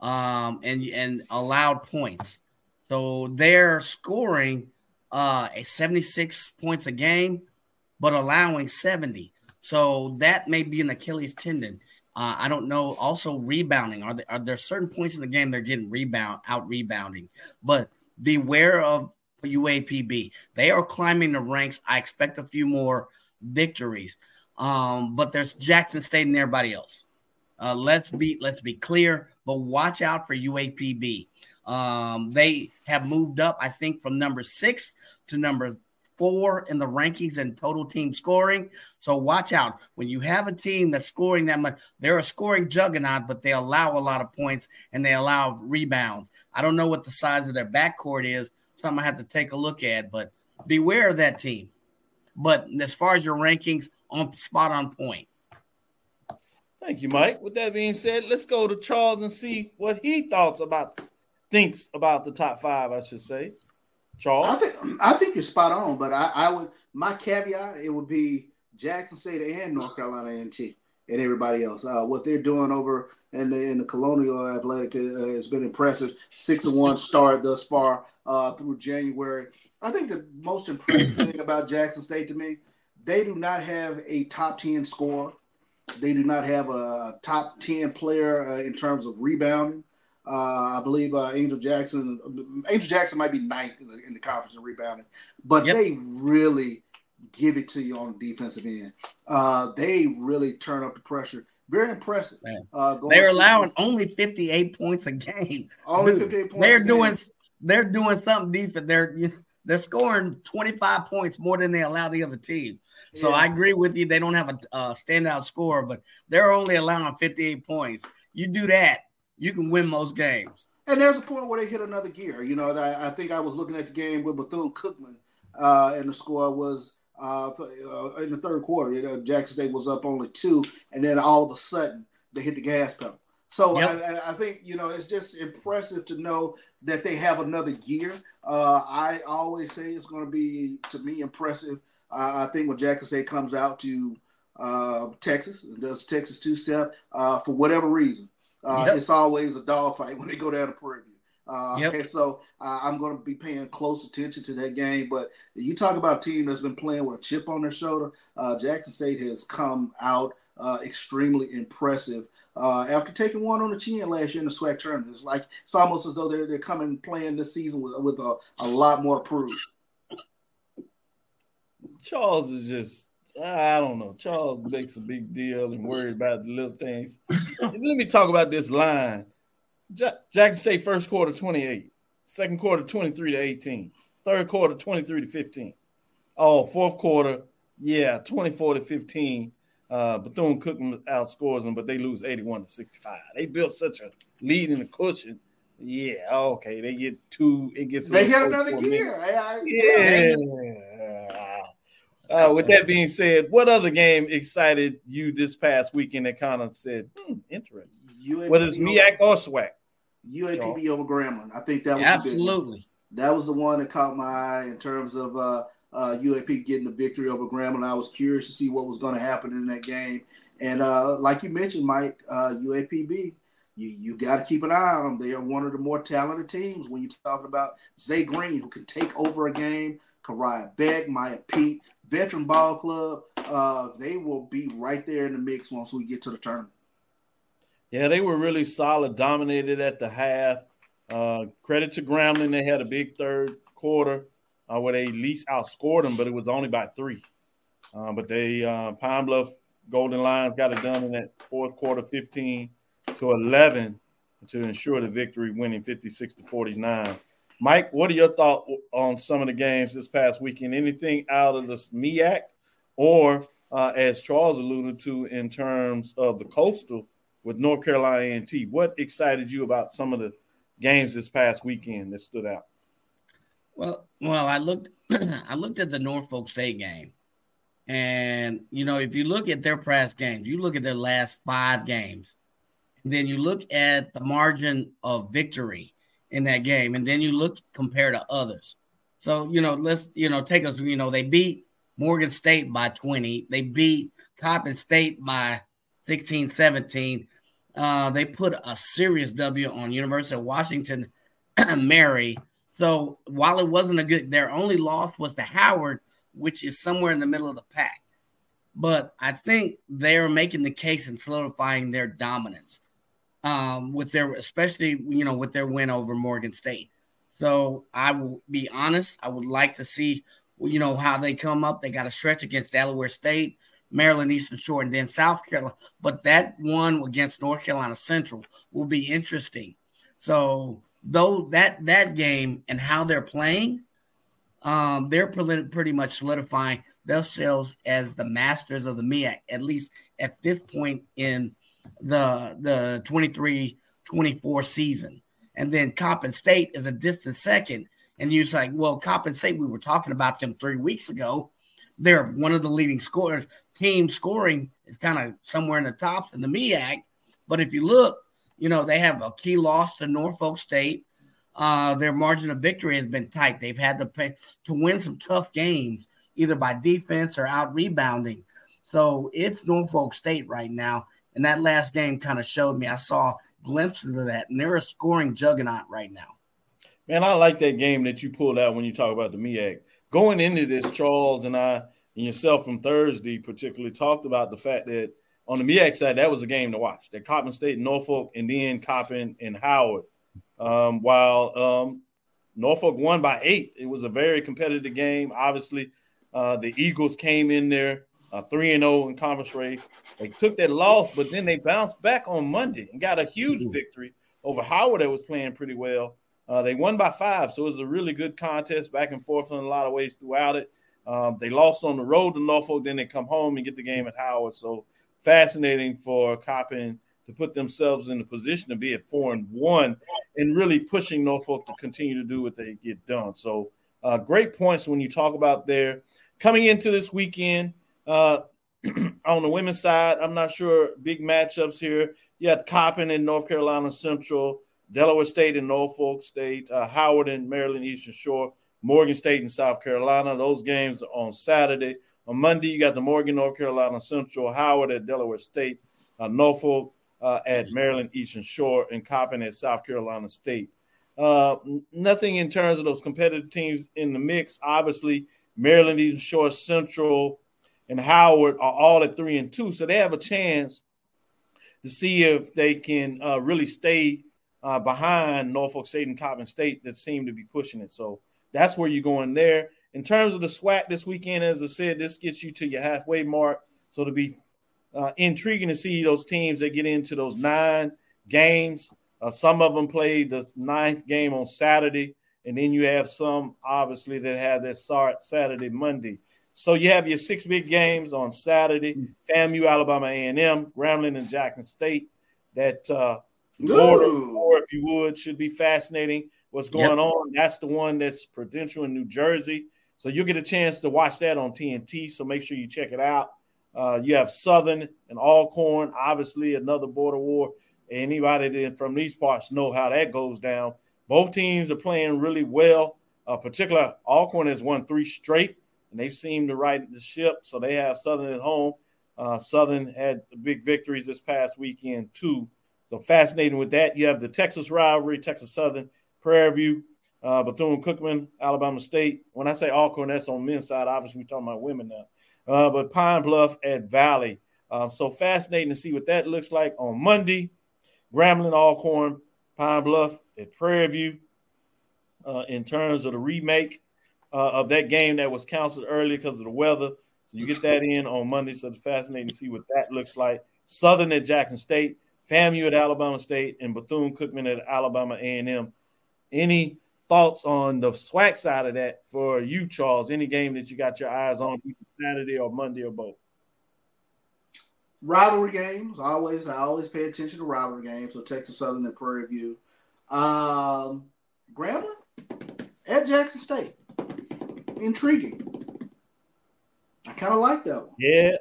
um, and and allowed points. So they're scoring uh, a 76 points a game, but allowing 70. So that may be an Achilles tendon. Uh, I don't know. Also, rebounding. Are there, are there certain points in the game they're getting rebound out rebounding? But beware of UAPB. They are climbing the ranks. I expect a few more victories. Um, but there's Jackson State and everybody else. Uh, let's be let's be clear, but watch out for UAPB. Um, they have moved up, I think, from number six to number four in the rankings and total team scoring. So watch out when you have a team that's scoring that much. They're a scoring juggernaut, but they allow a lot of points and they allow rebounds. I don't know what the size of their backcourt is. Something I have to take a look at, but beware of that team. But as far as your rankings, on spot on point. Thank you, Mike. With that being said, let's go to Charles and see what he thoughts about thinks about the top five. I should say, Charles. I think I think you're spot on, but I, I would my caveat it would be Jackson State and North Carolina A&T and everybody else. Uh, what they're doing over in the in the Colonial Athletic uh, has been impressive. Six and one start thus far uh, through January. I think the most impressive thing about Jackson State to me, they do not have a top ten score they do not have a top 10 player uh, in terms of rebounding. Uh, I believe uh, Angel Jackson, Angel Jackson might be ninth in the, in the conference in rebounding, but yep. they really give it to you on the defensive end. Uh, they really turn up the pressure. Very impressive. Uh, they're allowing only 58 points a game. Only Dude, 58 points. They're doing they're doing something deep. They're they're scoring 25 points more than they allow the other team. So yeah. I agree with you. They don't have a, a standout score, but they're only allowing 58 points. You do that, you can win most games. And there's a point where they hit another gear. You know, I, I think I was looking at the game with Bethune Cookman, uh, and the score was uh, uh, in the third quarter. You know, Jackson State was up only two, and then all of a sudden they hit the gas pedal. So yep. I, I, think you know it's just impressive to know that they have another gear. Uh, I always say it's going to be to me impressive I think when Jackson State comes out to uh, Texas and does Texas two step uh, for whatever reason, uh, yep. it's always a dogfight when they go down to Prairie View. Uh, yep. And so uh, I'm going to be paying close attention to that game. But you talk about a team that's been playing with a chip on their shoulder. Uh, Jackson State has come out extremely impressive. after taking one on the chin last year in the SWAC tournament, it's like it's almost as though they're they're coming playing this season with with a, a lot more to prove. Charles is just I don't know. Charles makes a big deal and worried about the little things. Let me talk about this line. Jackson State first quarter 28, second quarter 23 to 18, third quarter 23 to 15. Oh, fourth quarter, yeah, 24 to 15. Uh, Bethune Cookman outscores them, but they lose 81 to 65. They built such a lead in the cushion. Yeah, okay, they get two. It gets they get another gear. I, I, yeah. yeah. Uh, with that being said, what other game excited you this past weekend that kind of said, hmm, interesting? UAPB Whether it's MEAC or SWAC. UAPB over Grambling. I think that was absolutely that was the one that caught my eye in terms of uh, uh, UAP getting the victory over Grambling. I was curious to see what was going to happen in that game, and uh, like you mentioned, Mike, UAPB. Uh, you, you got to keep an eye on them. They are one of the more talented teams when you're talking about Zay Green, who can take over a game, Kariah Beck, Maya Pete veteran ball club, uh, they will be right there in the mix once we get to the tournament. Yeah, they were really solid, dominated at the half. Uh, credit to Grambling, they had a big third quarter uh, where they at least outscored them, but it was only by three. Uh, but they uh, Pine Bluff Golden Lions got it done in that fourth quarter, fifteen to eleven, to ensure the victory, winning fifty six to forty nine. Mike, what are your thoughts on some of the games this past weekend? Anything out of the MEAC or, uh, as Charles alluded to, in terms of the coastal with North Carolina A&T? What excited you about some of the games this past weekend that stood out? Well, well, I looked, I looked at the Norfolk State game, and you know, if you look at their past games, you look at their last five games, then you look at the margin of victory in that game, and then you look compare to others. So you know, let's you know take us. You know, they beat Morgan State by 20. They beat Coppin State by 16, 17. Uh, they put a serious W on University of Washington Mary. So while it wasn't a good, their only loss was to Howard, which is somewhere in the middle of the pack. but I think they're making the case and solidifying their dominance um, with their, especially you know, with their win over Morgan State. So I will be honest. I would like to see, you know, how they come up. They got a stretch against Delaware State, Maryland Eastern Shore, and then South Carolina. But that one against North Carolina Central will be interesting. So though that that game and how they're playing, um, they're pretty much solidifying themselves as the masters of the MEAC, at least at this point in the the 23-24 season. And then Coppin State is a distant second. And you're like, well, Coppin State, we were talking about them three weeks ago. They're one of the leading scorers. Team scoring is kind of somewhere in the tops in the MEAC. But if you look, you know, they have a key loss to Norfolk State. Uh, their margin of victory has been tight. They've had to pay to win some tough games, either by defense or out rebounding. So it's Norfolk State right now. And that last game kind of showed me. I saw glimpses of that, and they're a scoring juggernaut right now. Man, I like that game that you pulled out when you talk about the MEAC. Going into this, Charles and I and yourself from Thursday particularly talked about the fact that on the MEAC side, that was a game to watch. That Coppin State, Norfolk, and then Coppin and Howard. Um, while um, Norfolk won by eight, it was a very competitive game. Obviously, uh, the Eagles came in there uh, three and zero oh in conference race. They took that loss, but then they bounced back on Monday and got a huge victory over Howard that was playing pretty well. Uh, they won by five, so it was a really good contest, back and forth in a lot of ways throughout it. Um, they lost on the road to Norfolk, then they come home and get the game at Howard. So fascinating for Coppin to put themselves in the position to be at four and one and really pushing Norfolk to continue to do what they get done. So uh, great points when you talk about there. Coming into this weekend, uh, on the women's side, I'm not sure big matchups here. You had Coppin in North Carolina Central, Delaware State and Norfolk State, uh, Howard and Maryland Eastern Shore, Morgan State and South Carolina. Those games are on Saturday. On Monday, you got the Morgan, North Carolina Central, Howard at Delaware State, uh, Norfolk uh, at Maryland Eastern Shore, and Coppin at South Carolina State. Uh, nothing in terms of those competitive teams in the mix. Obviously, Maryland Eastern Shore Central and Howard are all at three and two, so they have a chance to see if they can uh, really stay uh, behind Norfolk State and Coppin State that seem to be pushing it. So that's where you're going there. In terms of the SWAC this weekend, as I said, this gets you to your halfway mark. So to be uh, intriguing to see those teams that get into those nine games. Uh, some of them played the ninth game on Saturday, and then you have some obviously that have their start Saturday, Monday. So you have your six big games on Saturday: FAMU, Alabama A&M, Grambling, and Jackson State. That uh, border, or if you would, should be fascinating. What's going yep. on? That's the one that's Prudential in New Jersey. So you'll get a chance to watch that on TNT. So make sure you check it out. Uh, you have Southern and Alcorn, obviously another border war. Anybody that from these parts know how that goes down. Both teams are playing really well. Uh, particular Alcorn has won three straight, and they seem to right the ship. So they have Southern at home. Uh, Southern had big victories this past weekend too. So fascinating with that. You have the Texas rivalry, Texas Southern, Prairie View, uh, Bethune Cookman, Alabama State. When I say Alcorn, that's on men's side. Obviously, we're talking about women now uh, but Pine Bluff at Valley. Uh, so fascinating to see what that looks like on Monday. Grambling, Alcorn, Pine Bluff at Prairie View. Uh, in terms of the remake uh, of that game that was canceled earlier because of the weather. So you get that in on Monday. So it's fascinating to see what that looks like. Southern at Jackson State, FAMU at Alabama State, and Bethune Cookman at Alabama A&M. Any thoughts on the SWAC side of that for you, Charles? Any game that you got your eyes on Saturday or Monday or both? Rivalry games. Always, I always pay attention to rivalry games. So Texas Southern and Prairie View. Um, Grambling at Jackson State. Intriguing. I kind of like that one. Yeah.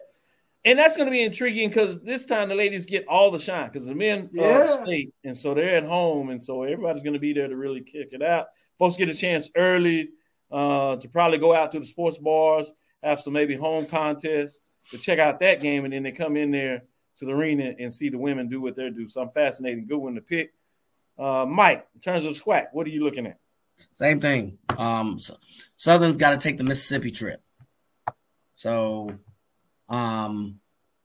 And that's going to be intriguing because this time the ladies get all the shine because the men yeah. are state, and so they're at home, and so everybody's going to be there to really kick it out. Folks get a chance early uh, to probably go out to the sports bars, have some maybe home contests to check out that game, and then they come in there to the arena and see the women do what they do. So I'm fascinated. Good one to pick. Uh, Mike, in terms of SWAC, what are you looking at? Same thing. Um, so Southern's got to take the Mississippi trip. So Um,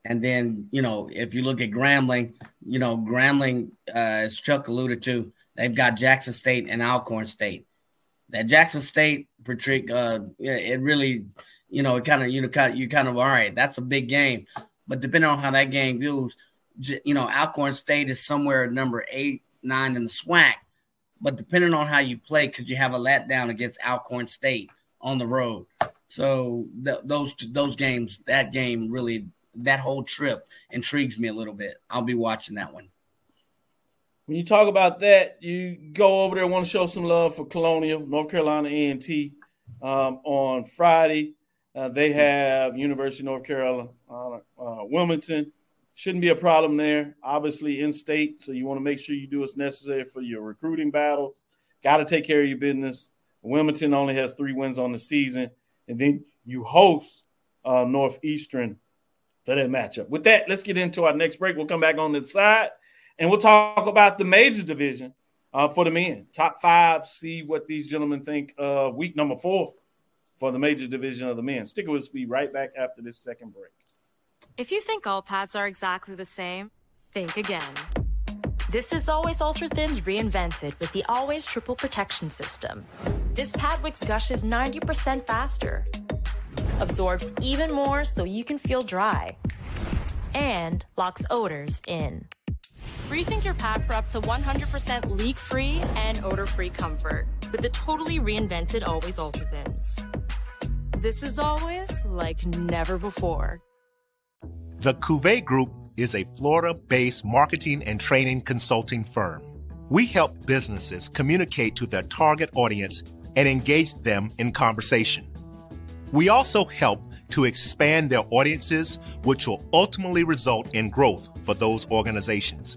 and then, you know, if you look at Grambling, you know, Grambling, uh, as Chuck alluded to, they've got Jackson State and Alcorn State. That Jackson State, Patrick, uh, it really, you know, it kind of, you know, kind you kind of, all right, that's a big game. But depending on how that game goes, you know, Alcorn State is somewhere number eight, nine in the SWAC. But depending on how you play, could you have a letdown against Alcorn State on the road? So th- those those games, that game really, that whole trip intrigues me a little bit. I'll be watching that one. When you talk about that, you go over there. Want to show some love for Colonial North Carolina A and T um, on Friday. Uh, they have University of North Carolina, uh, uh, Wilmington. Shouldn't be a problem there. Obviously, in state, so you want to make sure you do what's necessary for your recruiting battles. Got to take care of your business. Wilmington only has three wins on the season, and then you host uh, Northeastern for that matchup. With that, let's get into our next break. We'll come back on the side, and we'll talk about the major division uh, for the men. Top five. See what these gentlemen think of week number four for the major division of the men. Stick with us. Be right back after this second break. If you think all pads are exactly the same, think again. This is Always Ultra Thins reinvented with the Always Triple Protection System. This pad wicks gushes 90% faster, absorbs even more so you can feel dry, and locks odors in. Rethink your pad for up to 100% leak-free and odor-free comfort with the totally reinvented Always Ultra Thins. This is always like never before. The Cuvée Group is a Florida based marketing and training consulting firm. We help businesses communicate to their target audience and engage them in conversation. We also help to expand their audiences, which will ultimately result in growth for those organizations.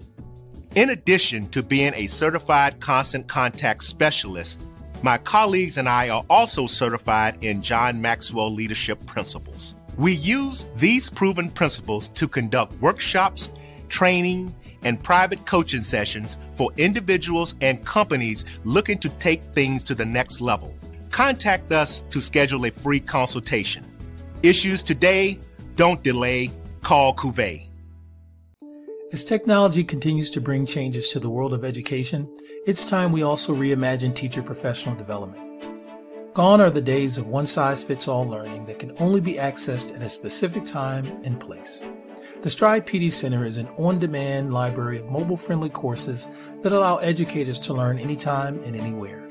In addition to being a certified constant contact specialist, my colleagues and I are also certified in John Maxwell Leadership Principles. We use these proven principles to conduct workshops, training, and private coaching sessions for individuals and companies looking to take things to the next level. Contact us to schedule a free consultation. Issues today, don't delay, call Cuvée. As technology continues to bring changes to the world of education, it's time we also reimagine teacher professional development. Gone are the days of one size fits all learning that can only be accessed at a specific time and place. The Stride PD Center is an on demand library of mobile friendly courses that allow educators to learn anytime and anywhere.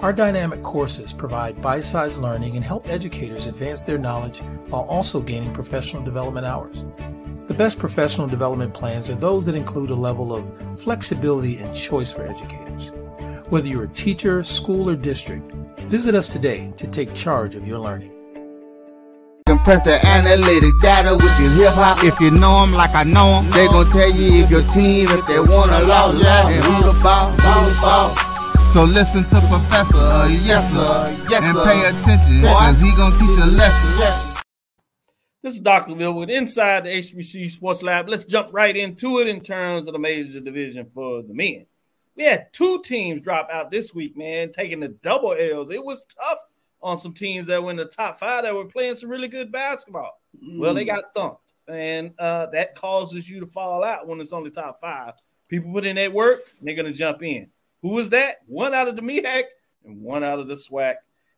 Our dynamic courses provide bite sized learning and help educators advance their knowledge while also gaining professional development hours. The best professional development plans are those that include a level of flexibility and choice for educators. Whether you're a teacher, school, or district, Visit us today to take charge of your learning. Compress the analytic data with your hip hop. If you know them like I know them, they gon' tell you if your team, if they want to lose, and who the ball, who the ball. So listen to Professor, uh, yes sir, yes, and pay attention, cause he gonna teach a lesson. This is Dr. Cavil with Inside the HBC Sports Lab. Let's jump right into it in terms of the major division for the men we had two teams drop out this week, man, taking the double L's. It was tough on some teams that were in the top five that were playing some really good basketball. Mm. Well, they mm. got thumped, and uh, that causes you to fall out when it's only top five. People put in that work, they're going to jump in. Who was that? One out of the MEAC and one out of the SWAC.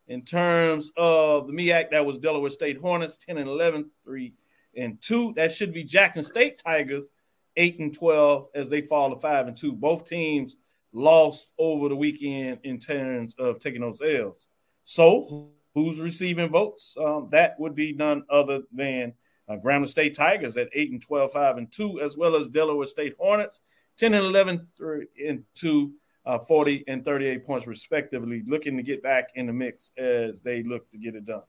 In terms of the MEAC, that was Delaware State Hornets, 10 and 11, 3 and 2. That should be Jackson State Tigers, 8 and 12, as they fall to 5 and 2. Both teams lost over the weekend in terms of taking those L's. So, who's receiving votes? Um, that would be none other than uh, Grambling State Tigers at 8 and 12, 5 and 2, as well as Delaware State Hornets, 10 and 11, 3 and 2, uh, 40 and 38 points, respectively, looking to get back in the mix as they look to get it done.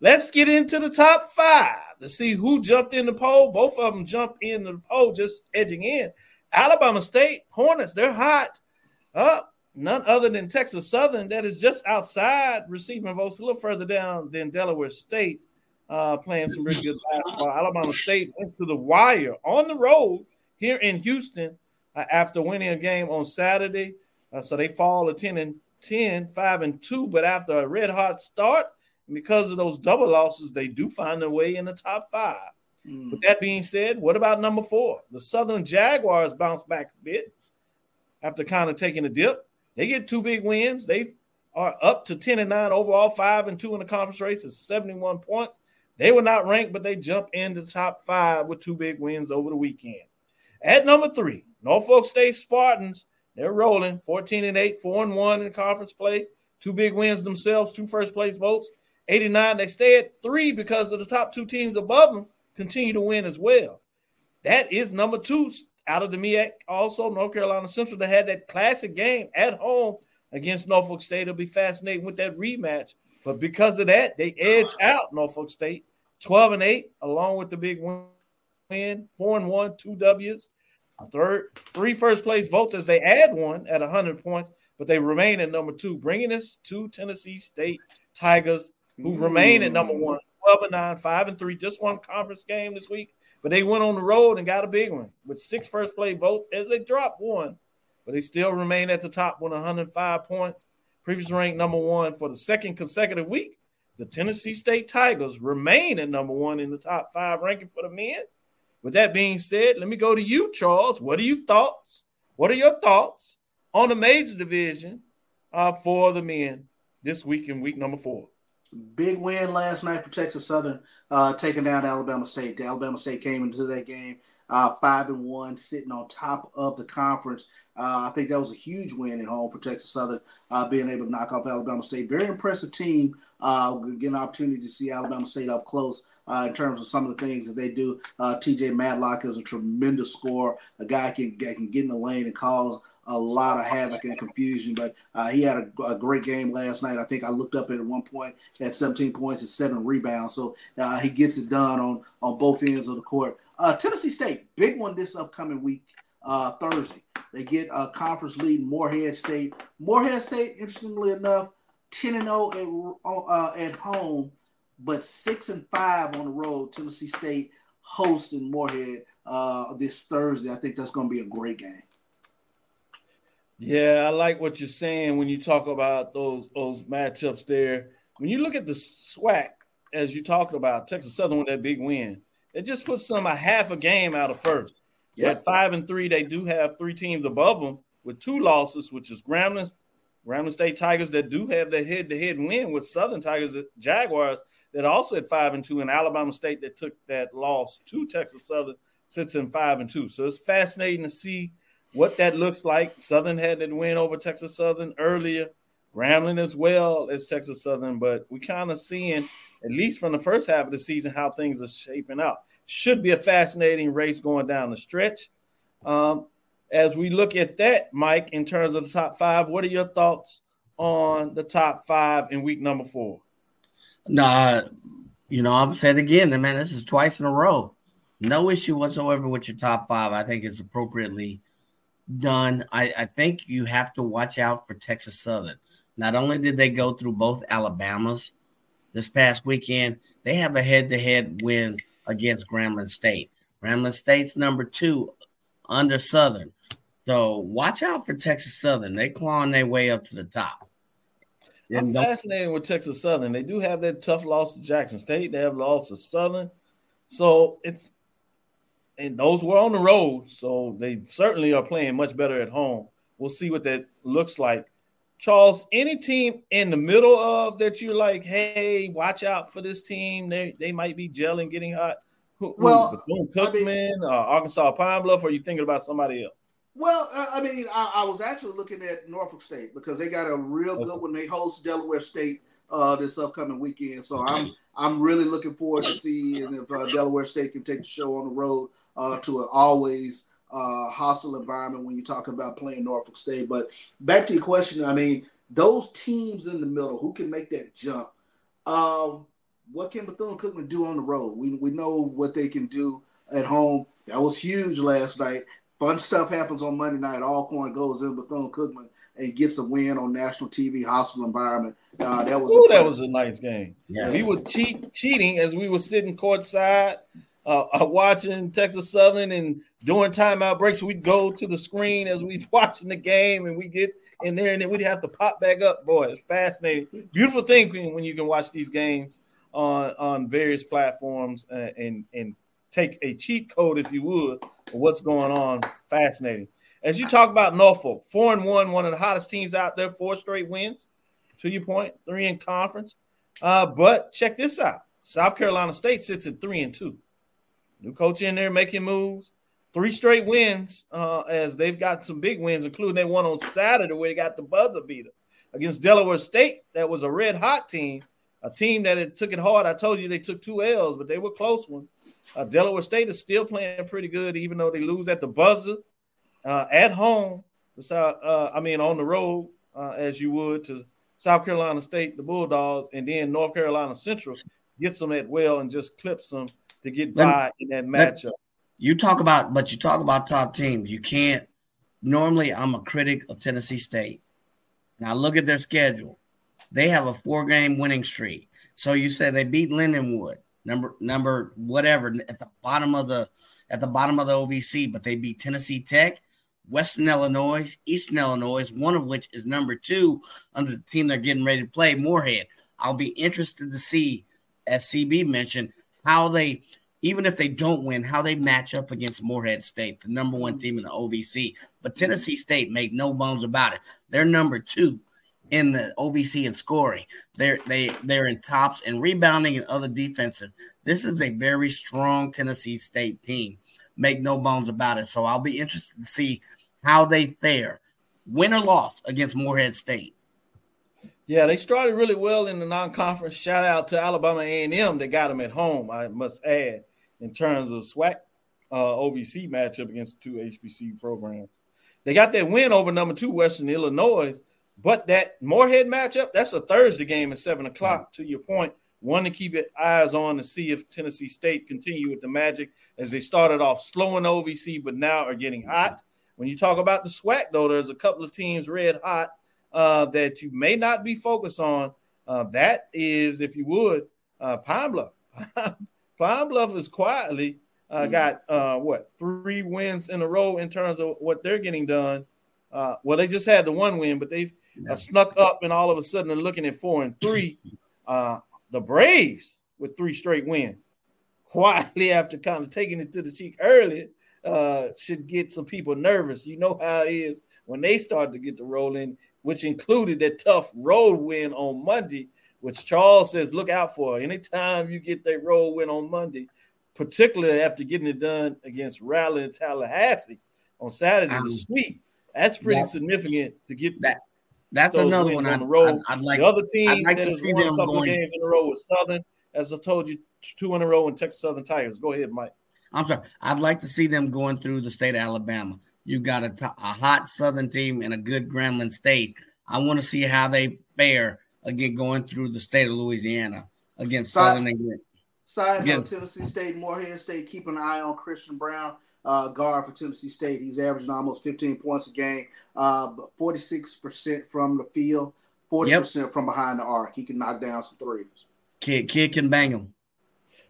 Let's get into the top five to see who jumped in the poll. Both of them jumped in the poll, just edging in. Alabama State Hornets, they're hot. Up, none other than Texas Southern, that is just outside receiving votes a little further down than Delaware State, uh, playing some really good basketball. Alabama State went to the wire on the road here in Houston uh, after winning a game on Saturday. Uh, so they fall to 10 and 10, 5 and 2, but after a red hot start, because of those double losses, they do find their way in the top five. Mm. With that being said, what about number four? The Southern Jaguars bounce back a bit after kind of taking a dip. They get two big wins. They are up to 10 and 9 overall, 5 and 2 in the conference race is 71 points. They were not ranked, but they jump into the top five with two big wins over the weekend. At number three, Norfolk State Spartans. They're rolling 14 and 8, 4 and 1 in conference play. Two big wins themselves, two first place votes. 89. They stay at three because of the top two teams above them continue to win as well. That is number two out of the MEAC. Also, North Carolina Central that had that classic game at home against Norfolk State. It'll be fascinating with that rematch. But because of that, they edge out Norfolk State 12 and 8, along with the big win, 4 and 1, two W's. Third, three first place votes as they add one at 100 points, but they remain at number two, bringing us to Tennessee State Tigers, who remain at number one, 12 and 9, 5 and 3, just one conference game this week. But they went on the road and got a big one with six first place votes as they dropped one, but they still remain at the top with 105 points. Previously ranked number one for the second consecutive week. The Tennessee State Tigers remain at number one in the top five ranking for the men. With that being said, let me go to you, Charles. What are your thoughts? What are your thoughts on the major division uh, for the men this week in week number four? Big win last night for Texas Southern, uh, taking down Alabama State. The Alabama State came into that game uh, five and one, sitting on top of the conference. Uh, I think that was a huge win at home for Texas Southern, uh, being able to knock off Alabama State. Very impressive team. Uh, getting an opportunity to see Alabama State up close uh, in terms of some of the things that they do. TJ Madlock is a tremendous scorer, a guy can, can get in the lane and cause a lot of havoc and confusion. But uh, he had a, a, great game last night. I think I looked up at one point at 17 points and seven rebounds. So uh, he gets it done on on both ends of the court. Uh, Tennessee State, big one this upcoming week, uh, Thursday. They get a conference lead in Morehead State. Morehead State, interestingly enough, 10 and 0 at, uh, at home, but 6 and 5 on the road. Tennessee State hosting Morehead uh, this Thursday. I think that's going to be a great game. Yeah, I like what you're saying when you talk about those those matchups there. When you look at the SWAC, as you talked about, Texas Southern with that big win, it just puts them a half a game out of first. Yeah. At five and three, they do have three teams above them with two losses, which is Grambling, Grambling State Tigers that do have that head-to-head win with Southern Tigers, Jaguars that also at five and two, and Alabama State that took that loss to Texas Southern sits in five and two. So it's fascinating to see what that looks like. Southern had that win over Texas Southern earlier, Grambling as well as Texas Southern, but we kind of seeing at least from the first half of the season how things are shaping up. Should be a fascinating race going down the stretch. Um, as we look at that, Mike, in terms of the top five, what are your thoughts on the top five in week number four? Nah, you know, I'm saying again, the man, this is twice in a row. No issue whatsoever with your top five. I think it's appropriately done. I, I think you have to watch out for Texas Southern. Not only did they go through both Alabamas this past weekend, they have a head to head win against Grambling State. Grambling State's number two under Southern. So watch out for Texas Southern. They clawing their way up to the top. I'm fascinated with Texas Southern. They do have that tough loss to Jackson State. They have lost to Southern. So it's and those were on the road, so they certainly are playing much better at home. We'll see what that looks like. Charles, any team in the middle of that you're like, hey, watch out for this team. They they might be gelling, getting hot. Who, well, who, Cookman, I mean, uh, Arkansas Pine Bluff, or are you thinking about somebody else? Well, uh, I mean, I, I, was actually looking at Norfolk State because they got a real okay. good when they host Delaware State uh, this upcoming weekend. So. I'm I'm really looking forward to seeing if uh, Delaware State can take the show on the road uh, to an always uh, hostile environment when you talk about playing Norfolk State. But back to your question, I mean, those teams in the middle who can make that jump. Um, what can Bethune Cookman do on the road? We we know what they can do at home. That was huge last night. Fun stuff happens on Monday night. All Alcorn goes in Bethune Cookman and gets a win on national TV, hostile environment. Uh, that was Ooh, that was a nice game. Yeah. We were cheat, cheating as we were sitting courtside uh, uh, watching Texas Southern and during timeout breaks, we'd go to the screen as we watching the game and we get in there, and then we'd have to pop back up. Boy, it's fascinating, beautiful thing when you can watch these games on on various platforms and and, and take a cheat code, if you would, of what's going on. Fascinating. As you talk about Norfolk, four and one, one of the hottest teams out there, four straight wins. To your point, three in conference. Uh, but check this out: South Carolina State sits at three and two. New coach in there making moves. Three straight wins, uh, as they've got some big wins, including that one on Saturday where they got the buzzer beater against Delaware State. That was a red hot team, a team that it took it hard. I told you they took two L's, but they were close ones. Uh, Delaware State is still playing pretty good, even though they lose at the buzzer uh, at home. Uh, I mean, on the road, uh, as you would to South Carolina State, the Bulldogs, and then North Carolina Central gets them at well and just clips them to get by in that matchup. You talk about, but you talk about top teams. You can't. Normally, I'm a critic of Tennessee State, and I look at their schedule. They have a four-game winning streak. So you say they beat Lindenwood, number number whatever at the bottom of the at the bottom of the OVC, but they beat Tennessee Tech, Western Illinois, Eastern Illinois, one of which is number two under the team they're getting ready to play, Morehead. I'll be interested to see, as CB mentioned, how they, even if they don't win, how they match up against Morehead State, the number one team in the OVC. But Tennessee State made no bones about it. They're number two in the OVC in scoring. They're they they're in tops and rebounding and other defensive. This is a very strong Tennessee State team. Make no bones about it. So I'll be interested to see how they fare, win or loss against Morehead State. Yeah, they started really well in the non-conference. Shout out to Alabama A&M that got them at home. I must add, in terms of SWAC uh, OVC matchup against two HBC programs, they got that win over number two Western Illinois. But that Morehead matchup, that's a Thursday game at seven o'clock. Mm-hmm. To your point, one to keep your eyes on to see if Tennessee State continue with the magic as they started off slow in OVC, but now are getting hot. When you talk about the SWAC, though, there's a couple of teams red hot uh, that you may not be focused on. Uh, that is, if you would, uh, Pine Bluff. Pine Bluff is quietly uh, mm-hmm. got uh, what three wins in a row in terms of what they're getting done. Uh, well, they just had the one win, but they've snuck up and all of a sudden they're looking at four and three. the Braves with three straight wins, quietly after kind of taking it to the cheek early, uh, should get some people nervous. You know how it is when they start to get the roll in, which included that tough road win on Monday, which Charles says look out for. Anytime you get that road win on Monday, particularly after getting it done against Raleigh and Tallahassee on Saturday, um, the sweep. That's pretty that, significant to get that. That's another one on the road. I'd, I'd like, the other team like that has won a couple going. of games in a row was Southern. As I told you, two in a row in Texas Southern Tigers. Go ahead, Mike. I'm sorry. I'd like to see them going through the state of Alabama. You got a, a hot Southern team and a good Grambling State. I want to see how they fare again going through the state of Louisiana against Side, Southern England. Side note: Tennessee State, Morehead State. Keep an eye on Christian Brown uh, guard for Tennessee State. He's averaging almost 15 points a game, uh, 46% from the field, 40% yep. from behind the arc. He can knock down some threes. Kid, kid can bang them.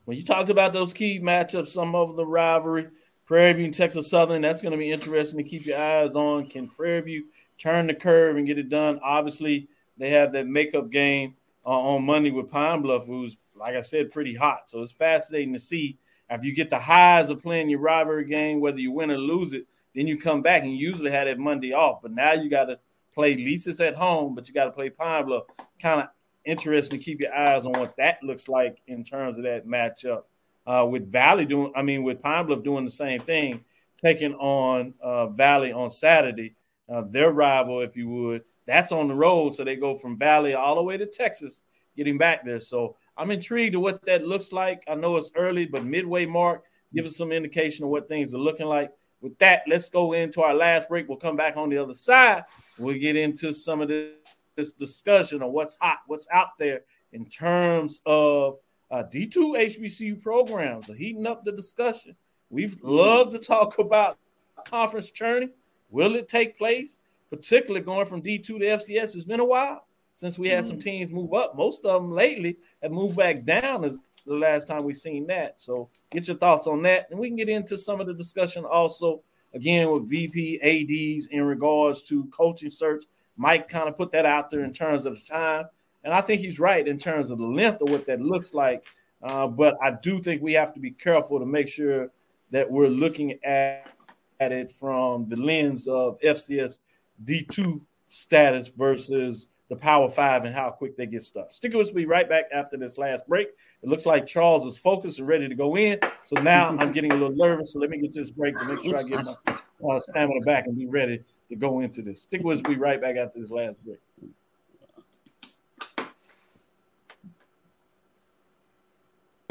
When you talk about those key matchups, some of the rivalry, Prairie View and Texas Southern, that's going to be interesting to keep your eyes on. Can Prairie View turn the curve and get it done? Obviously, they have that makeup game uh, on Monday with Pine Bluff, who's, like I said, pretty hot. So it's fascinating to see after you get the highs of playing your rivalry game, whether you win or lose it, then you come back and usually had that Monday off. But now you got to play Lisa's at home, but you got to play Pine Bluff. Kind of interesting to keep your eyes on what that looks like in terms of that matchup. Uh, with Valley doing, I mean, with Pine Bluff doing the same thing, taking on uh, Valley on Saturday, uh, their rival, if you would. That's on the road, so they go from Valley all the way to Texas, getting back there. So I'm intrigued to what that looks like. I know it's early, but midway mark give us some indication of what things are looking like. With that, let's go into our last break. We'll come back on the other side. We'll get into some of this, this discussion of what's hot, what's out there in terms of uh, D2 HBCU programs. are heating up the discussion. We've loved to talk about conference churning. Will it take place? Particularly going from D2 to FCS. It's been a while since we had some teams move up. Most of them lately have moved back down as the last time we seen that. So get your thoughts on that. And we can get into some of the discussion also again with VP ADs in regards to coaching search Mike kind of put that out there in terms of the time, and I think he's right in terms of the length of what that looks like. Uh, but I do think we have to be careful to make sure that we're looking at, at it from the lens of FCS D2 status versus the Power Five and how quick they get stuck. Stick with us. Be right back after this last break. It looks like Charles is focused and ready to go in. So now I'm getting a little nervous. So let me get this break to make sure I get my uh, stamina back and be ready to go into this. Stick with us. Be right back after this last break.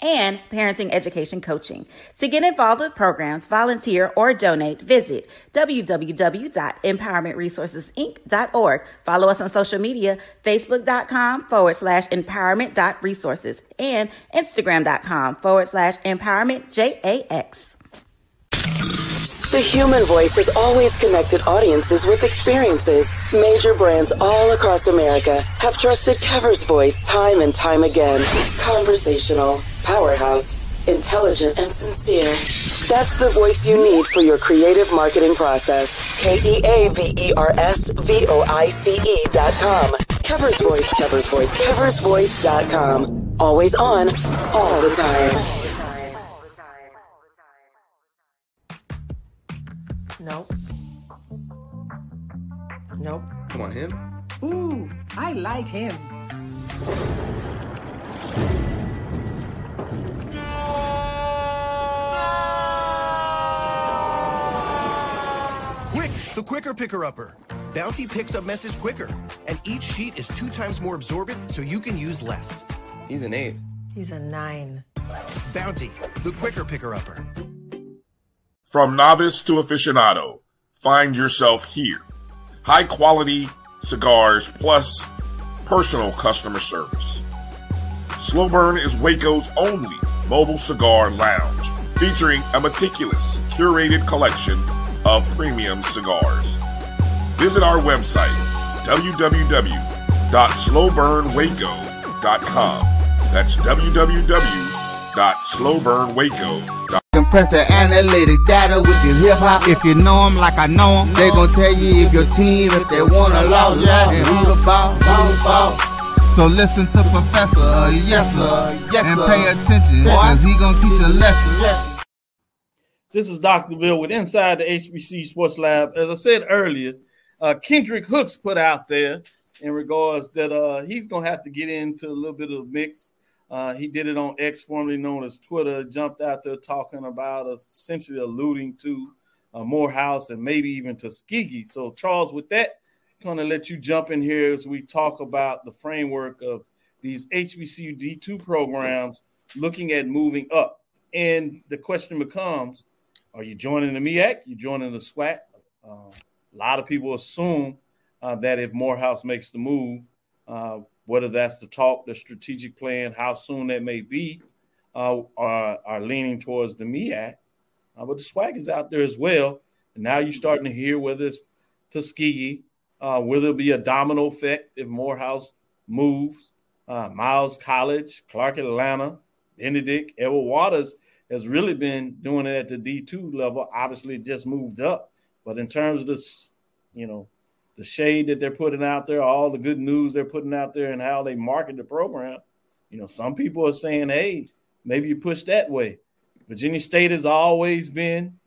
and parenting education coaching. To get involved with programs, volunteer, or donate, visit www.empowermentresourcesinc.org. Follow us on social media, facebook.com forward slash empowerment.resources and instagram.com forward slash empowerment JAX. The human voice has always connected audiences with experiences. Major brands all across America have trusted Keaver's voice time and time again. Conversational, powerhouse, intelligent, and sincere. That's the voice you need for your creative marketing process. K-E-A-V-E-R-S-V-O-I-C-E dot com. Keaver's Voice, Covers Voice, Keaver's Voice dot com. Always on, all the time. Nope. Nope. Come on, him. Ooh, I like him. Quick, the quicker picker upper. Bounty picks up messes quicker, and each sheet is two times more absorbent so you can use less. He's an eight. He's a nine. Bounty, the quicker picker upper. From novice to aficionado, find yourself here. High quality cigars plus personal customer service. Slow Burn is Waco's only mobile cigar lounge, featuring a meticulous, curated collection of premium cigars. Visit our website, www.slowburnwaco.com. That's www.slowburnwaco.com. Compress the analytic data with your hip hop. If you know them like I know them, they gon' tell you if your team, if they wanna lose, yeah, and who the ball, ball. So listen to Professor, yes sir, yes, and pay attention, cause he gon' teach a lesson. This is Dr. Cavil with Inside the HBC Sports Lab. As I said earlier, uh, Kendrick Hooks put out there in regards that uh, he's going to have to get into a little bit of a mix. Uh, he did it on X, formerly known as Twitter, jumped out there talking about essentially alluding to uh, Morehouse and maybe even Tuskegee. So, Charles, with that, I'm going to let you jump in here as we talk about the framework of these HBCU D2 programs looking at moving up. And the question becomes, are you joining the MEAC? You joining the SWAC? Uh, a lot of people assume uh, that if Morehouse makes the move, uh, whether that's the talk, the strategic plan, how soon that may be, uh, are, are leaning towards the MEAC. Uh, but the SWAC is out there as well. And now you're starting to hear whether it's Tuskegee, uh, will there be a domino effect if Morehouse moves? Miles College, Clark Atlanta, Benedict, Edward Waters has really been doing it at the D2 level. Obviously, just moved up. But in terms of this, you know, the shade that they're putting out there, all the good news they're putting out there, and how they market the program, you know, some people are saying, hey, maybe you push that way. Virginia State has always been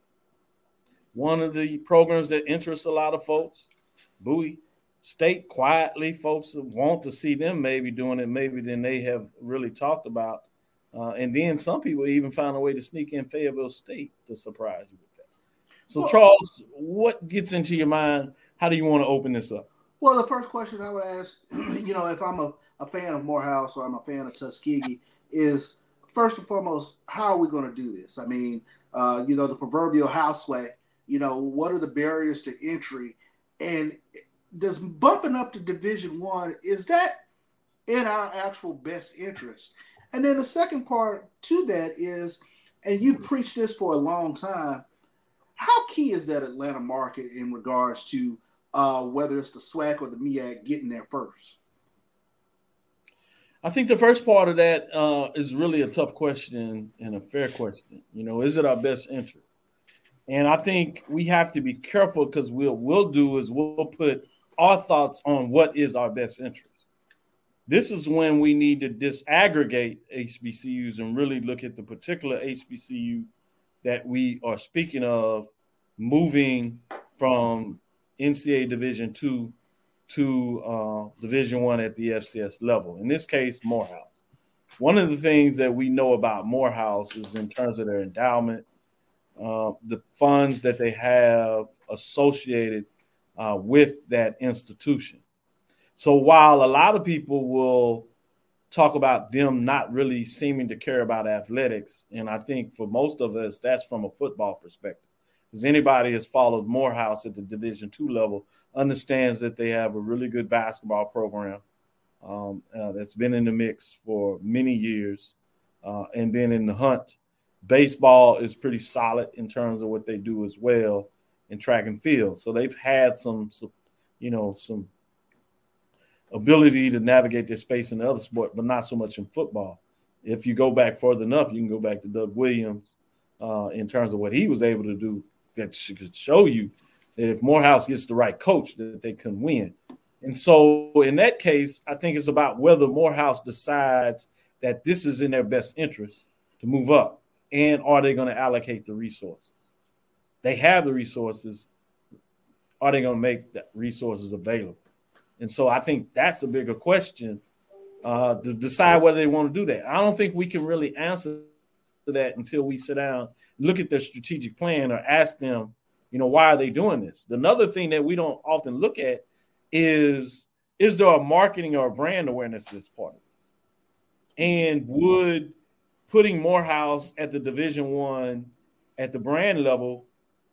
one of the programs that interests a lot of folks. Bowie State, quietly, folks want to see them maybe doing it, maybe than they have really talked about. Uh, and then some people even found a way to sneak in Fayetteville State to surprise you with that. So, well, Charles, what gets into your mind? How do you want to open this up? Well, the first question I would ask, you know, if I'm a, a fan of Morehouse or I'm a fan of Tuskegee, is first and foremost, how are we going to do this? I mean, uh, you know, the proverbial house way, you know, what are the barriers to entry? And does bumping up to Division One, is that in our actual best interest? And then the second part to that is, and you preached this for a long time, how key is that Atlanta market in regards to uh, whether it's the SWAC or the MEAC getting there first? I think the first part of that uh, is really a tough question and a fair question. You know, is it our best interest? And I think we have to be careful because we'll we'll do is we'll put our thoughts on what is our best interest. This is when we need to disaggregate HBCUs and really look at the particular HBCU that we are speaking of moving from NCAA Division two to uh, Division One at the FCS level. In this case, Morehouse. One of the things that we know about Morehouse is in terms of their endowment, uh, the funds that they have associated uh, with that institution. So while a lot of people will talk about them not really seeming to care about athletics, and I think for most of us, that's from a football perspective. Because anybody has followed Morehouse at the Division two level understands that they have a really good basketball program um, uh, that's been in the mix for many years uh, and been in the hunt. Baseball is pretty solid in terms of what they do as well in track and field. So they've had some, some you know, some ability to navigate their space in the other sport, but not so much in football. If you go back further enough, you can go back to Doug Williams uh, in terms of what he was able to do that should show you that if Morehouse gets the right coach, that they can win. And so in that case, I think it's about whether Morehouse decides that this is in their best interest to move up, and are they going to allocate the resources? They have the resources. Are they going to make the resources available? And so I think that's a bigger question uh, to decide whether they want to do that. I don't think we can really answer that until we sit down, look at their strategic plan, or ask them you know, why are they doing this? Another thing that we don't often look at is is there a marketing or a brand awareness that's part of this? And would putting Morehouse at the Division One at the brand level,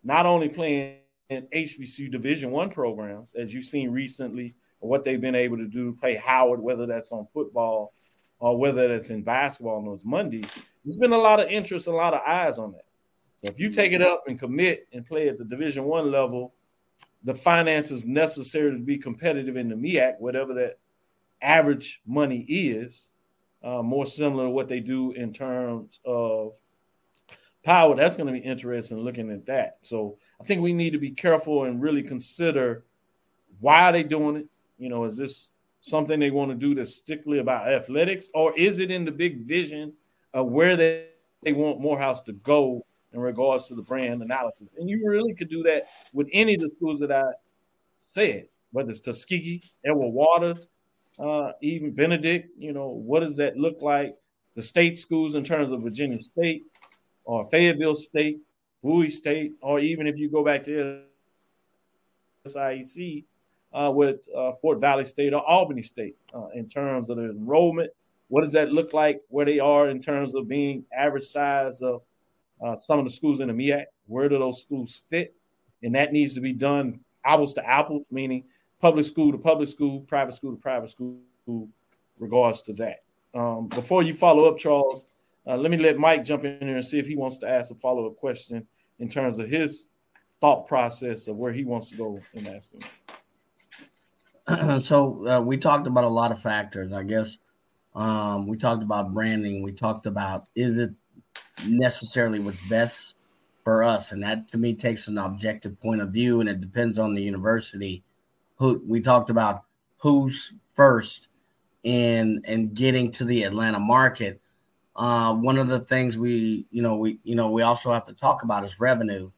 not only playing in HBCU Division One programs, as you've seen recently, what they've been able to do, play Howard, whether that's on football or whether that's in basketball on those Mondays. There's been a lot of interest, a lot of eyes on that. So if you take it up and commit and play at the Division One level, the finances necessary to be competitive in the MEAC, whatever that average money is, uh, more similar to what they do in terms of power. That's going to be interesting looking at that. So I think we need to be careful and really consider why are they doing it? You know, is this something they want to do that's strictly about athletics, or is it in the big vision of where they, they want Morehouse to go in regards to the brand analysis. And you really could do that with any of the schools that I said, whether it's Tuskegee, Edward Waters, uh, even Benedict. You know, what does that look like? The state schools in terms of Virginia State or Fayetteville State, Bowie State, or even if you go back to SIAC uh, with uh, Fort Valley State or Albany State uh, in terms of the enrollment. What does that look like? Where they are in terms of being average size of uh, some of the schools in the MEAC. Where do those schools fit? And that needs to be done apples to apples, meaning public school to public school, private school to private school, regards to that. Um, before you follow up, Charles, uh, let me let Mike jump in there and see if he wants to ask a follow up question in terms of his thought process of where he wants to go in asking. so uh, we talked about a lot of factors, I guess. Um, we talked about branding. We talked about is it necessarily what's best for us, and that to me takes an objective point of view, and it depends on the university. Who we talked about who's first in and getting to the Atlanta market. Uh, one of the things we, you know, we, you know, we also have to talk about is revenue,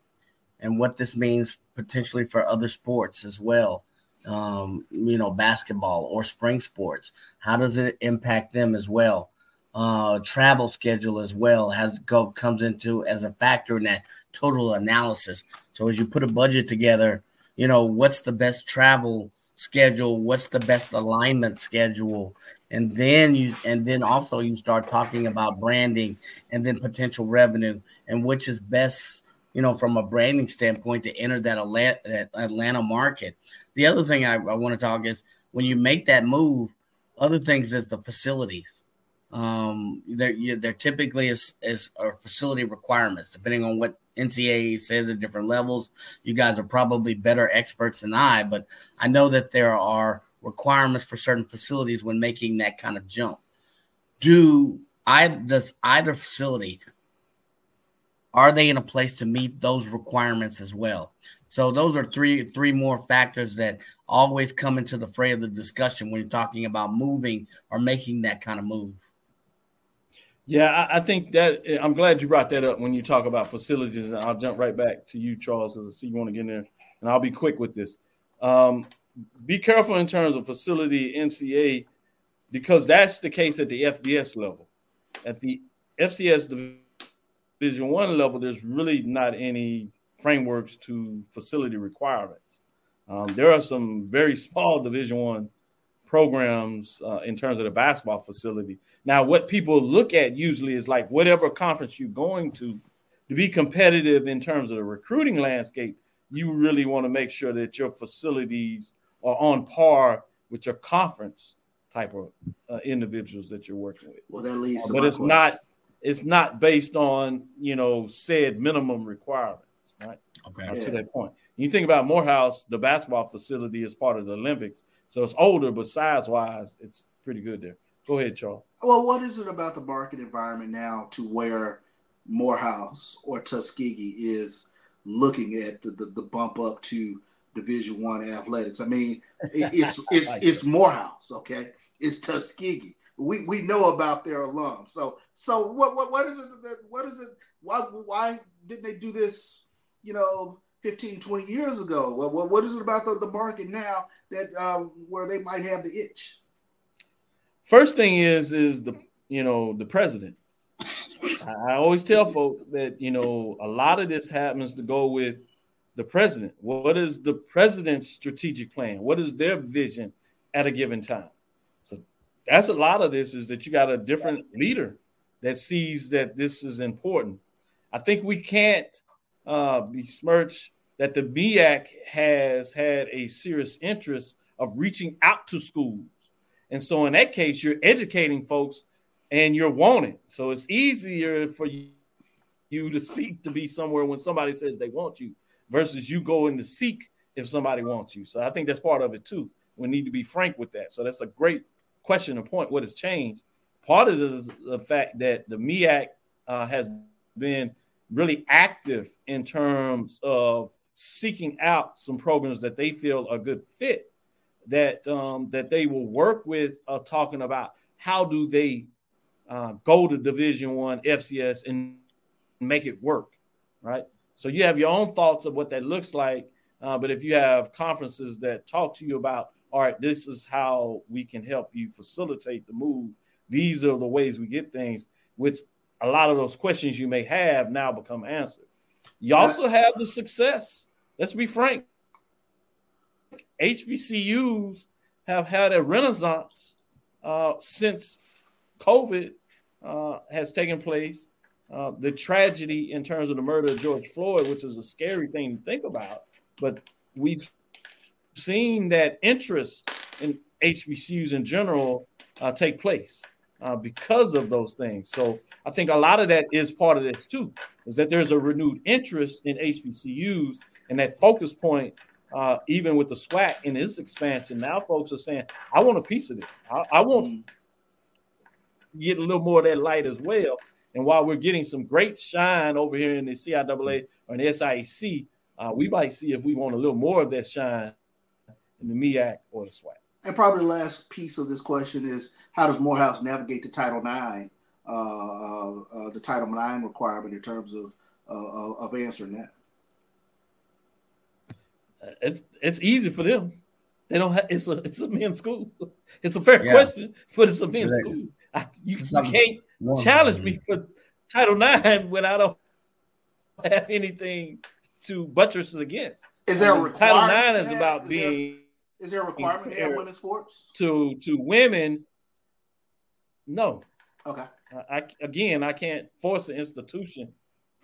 and what this means potentially for other sports as well. Um, you know, basketball or spring sports. How does it impact them as well? uh, travel schedule as well has go comes into as a factor in that total analysis. So as you put a budget together, you know what's the best travel schedule, what's the best alignment schedule, and then you and then also you start talking about branding and then potential revenue and which is best you know, from a branding standpoint to enter that Atlanta, market. The other thing I, I want to talk is when you make that move, other things is the facilities. Um, they're they're typically is is facility requirements depending on what NCAA says at different levels. You guys are probably better experts than I, but I know that there are requirements for certain facilities when making that kind of jump. do I does either facility are they in a place to meet those requirements as well? So those are three three more factors that always come into the fray of the discussion when you're talking about moving or making that kind of move. Yeah, I, I think that I'm glad you brought that up when you talk about facilities, and I'll jump right back to you, Charles, because I see you want to get in there, and I'll be quick with this. Um, be careful in terms of facility NCAA because that's the case at the FBS level. At the FCS Division One level, there's really not any frameworks to facility requirements. Um, there are some very small Division One programs uh, in terms of the basketball facility. Now, what people look at usually is like whatever conference you're going to, to be competitive in terms of the recruiting landscape, you really want to make sure that your facilities are on par with your conference type of uh, individuals that you're working with. Well, that leads uh, but it's question. not it's not based on you know said minimum requirements, right? Okay. Uh, yeah. To that point, you think about Morehouse, the basketball facility is part of the Olympics, so it's older, but size wise, it's pretty good there. Go ahead, Charles. Well, what is it about the market environment now to where Morehouse or Tuskegee is looking at the, the, the bump up to Division One athletics? I mean, it, it's it's it's Morehouse, okay? It's Tuskegee. We we know about their alums. So so what what what is it what is it why why didn't they do this, you know, 15, 20 years ago? What what, what is it about the, the market now that uh, where they might have the itch? First thing is is the you know the president. I always tell folks that you know a lot of this happens to go with the president. What is the president's strategic plan? What is their vision at a given time? So that's a lot of this is that you got a different leader that sees that this is important. I think we can't uh, besmirch that the MEAC has had a serious interest of reaching out to schools. And so in that case, you're educating folks and you're wanted. So it's easier for you, to seek to be somewhere when somebody says they want you versus you going to seek if somebody wants you. So I think that's part of it too. We need to be frank with that. So that's a great question and point. What has changed? Part of is the fact that the MEAC uh, has been really active in terms of seeking out some programs that they feel are good fit that um, that they will work with uh, talking about how do they uh, go to division one fcs and make it work right? So you have your own thoughts of what that looks like uh, but if you have conferences that talk to you about all right this is how we can help you facilitate the move. These are the ways we get things which a lot of those questions you may have now become answered. You also have the success. Let's be frank. HBCUs have had a renaissance uh, since COVID uh, has taken place. Uh, the tragedy in terms of the murder of George Floyd, which is a scary thing to think about, but we've seen that interest in HBCUs in general uh, take place uh, because of those things. So I think a lot of that is part of this too, is that there's a renewed interest in HBCUs and that focus point uh, even with the SWAC in its expansion, now folks are saying, I want a piece of this. I, I want mm. to get a little more of that light as well. And while we're getting some great shine over here in the CIAA or in the SIAC, uh, we might see if we want a little more of that shine in the MEAC or the SWAC. And probably the last piece of this question is how does Morehouse navigate the Title IX, uh, uh, uh, the Title IX requirement in terms of, uh, of answering that? it's it's easy for them. They don't have it's a it's a men's school. It's a fair Yeah. question, but it's a men's school. I, you, you can't wrong. challenge me for Title IX when I don't have anything to buttress against. Is there a Um, Title IX is to about have- is there- being Is there a requirement to have women's sports? to to women. No, Okay. I, I again I can't force an institution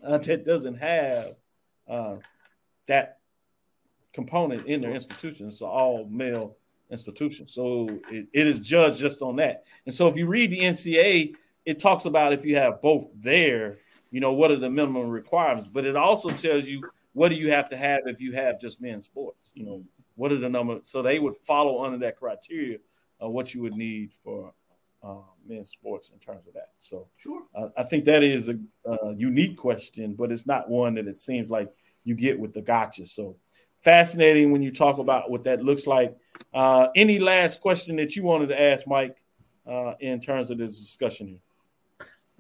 uh, that doesn't have uh, that component in their institution. It's an all male institution, so it, it is judged just on that. And so if you read the NCAA, it talks about if you have both there, you know what are the minimum requirements, but it also tells you what do you have to have if you have just men's sports. You know what are the numbers? So they would follow under that criteria of what you would need for uh, men's sports in terms of that. So sure. uh, I think that is a, a, unique question, but it's not one that it seems like you get with the gotcha. So fascinating when you talk about what that looks like. Uh, any last question that you wanted to ask, Mike, uh, in terms of this discussion here?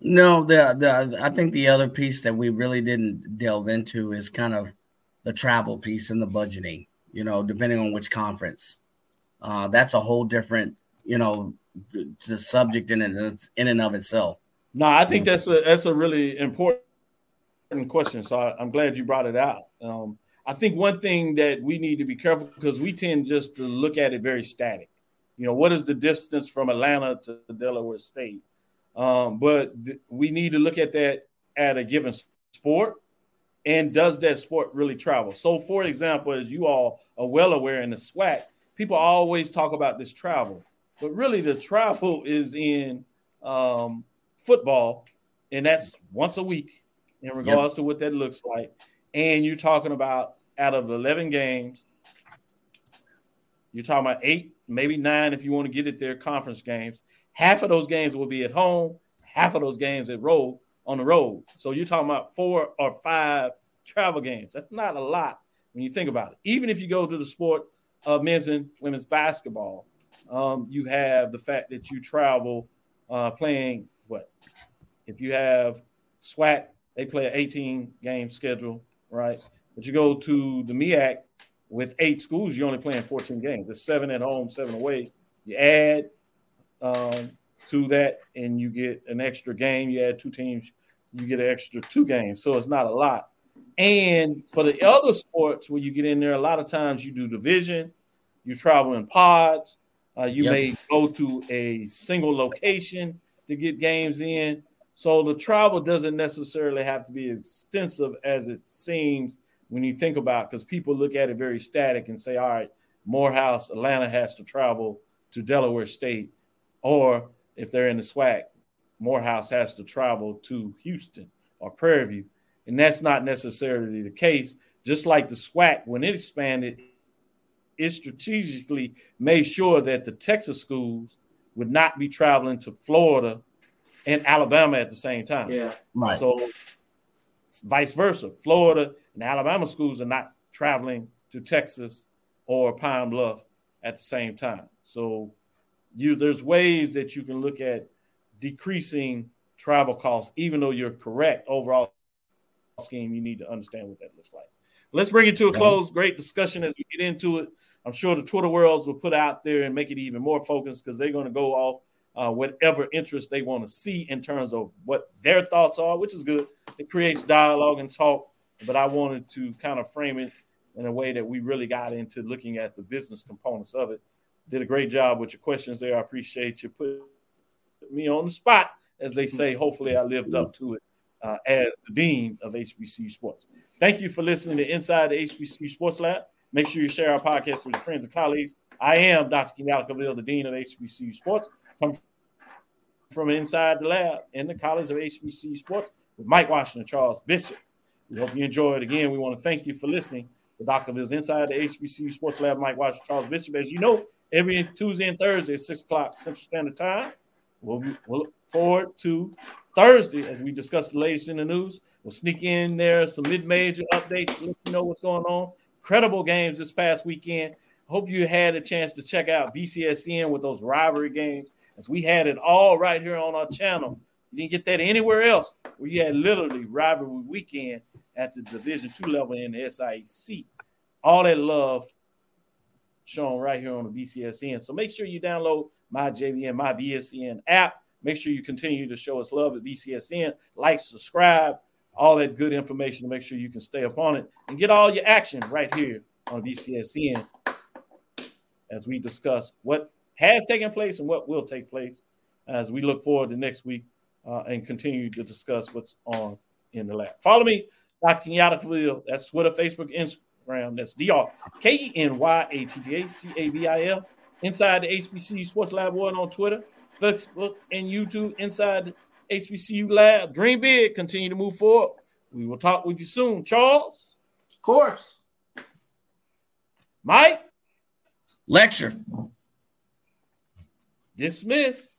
No, the the I think the other piece that we really didn't delve into is kind of the travel piece and the budgeting. You know, depending on which conference, uh, that's a whole different you know subject in and in and of itself. No, I think that's a that's a really important question. So I, am glad you brought it out. Um, I think one thing that we need to be careful because we tend just to look at it very static. You know, what is the distance from Atlanta to Delaware State? Um, but th- we need to look at that at a given sport and does that sport really travel? So, for example, as you all are well aware in the SWAC, people always talk about this travel, but really the travel is in um, football, and that's once a week in regards yep. to what that looks like. And you're talking about out of 11 games, you're talking about eight, maybe nine if you want to get it there, conference games. Half of those games will be at home, half of those games at road on the road. So you're talking about four or five travel games. That's not a lot when you think about it. Even if you go to the sport of men's and women's basketball, um, you have the fact that you travel uh, playing what? If you have SWAC, they play an 18 game schedule, right? But you go to the MEAC with eight schools, you're only playing 14 games. There's seven at home, seven away. You add um, to that, and you get an extra game. You add two teams, you get an extra two games. So it's not a lot. And for the other sports, where you get in there, a lot of times you do division, you travel in pods, uh, you yep. may go to a single location to get games in. So the travel doesn't necessarily have to be extensive as it seems when you think about because people look at it very static and say, all right, Morehouse, Atlanta has to travel to Delaware State, or if they're in the SWAC, Morehouse has to travel to Houston or Prairie View. And that's not necessarily the case. Just like the SWAC, when it expanded, it strategically made sure that the Texas schools would not be traveling to Florida and Alabama at the same time. Yeah. Right. So vice versa. Florida and Alabama schools are not traveling to Texas or Pine Bluff at the same time. So you there's ways that you can look at decreasing travel costs, even though you're correct overall scheme, you need to understand what that looks like. Let's bring it to a close. Great discussion as we get into it. I'm sure the Twitter worlds will put out there and make it even more focused because they're going to go off uh, whatever interest they want to see in terms of what their thoughts are, which is good. It creates dialogue and talk. But I wanted to kind of frame it in a way that we really got into looking at the business components of it. Did a great job with your questions there. I appreciate you putting me on the spot, as they say. Hopefully, I lived up to it uh, as the dean of HBCU Sports. Thank you for listening to Inside the HBCU Sports Lab. Make sure you share our podcast with your friends and colleagues. I am Dr. Kenyatta Cavil, the dean of HBCU Sports. Come from inside the lab in the College of HBCU Sports with Mike Washington, Charles Bishop. We hope you enjoyed. It again, we want to thank you for listening to Dr. Cavil's Inside the HBCU Sports Lab. Mike Washington, Charles Bishop. As you know, every Tuesday and Thursday at 6 o'clock Central Standard Time. We'll, we'll look forward to Thursday as we discuss the latest in the news. We'll sneak in there some mid-major updates, let you know what's going on. Credible games this past weekend. Hope you had a chance to check out BCSN with those rivalry games, as we had it all right here on our channel. You didn't get that anywhere else. Where you had literally rivalry weekend at the Division two level in the SIAC. All that love shown right here on the BCSN. So make sure you download my JVN, my BSN app. Make sure you continue to show us love at BCSN. Like, subscribe, all that good information to make sure you can stay upon it and get all your action right here on BCSN as we discuss what has taken place and what will take place as we look forward to next week uh, and continue to discuss what's on in the lab. Follow me, Dr. Kenyatta Cavil. That's Twitter, Facebook, Instagram. That's D R K E N Y A T T A C A V I L. Inside the HBC Sports Lab One on Twitter, Facebook, and YouTube. Inside the HBCU Lab. Dream big. Continue to move forward. We will talk with you soon. Charles? Of course. Mike? Lecture. Dismiss.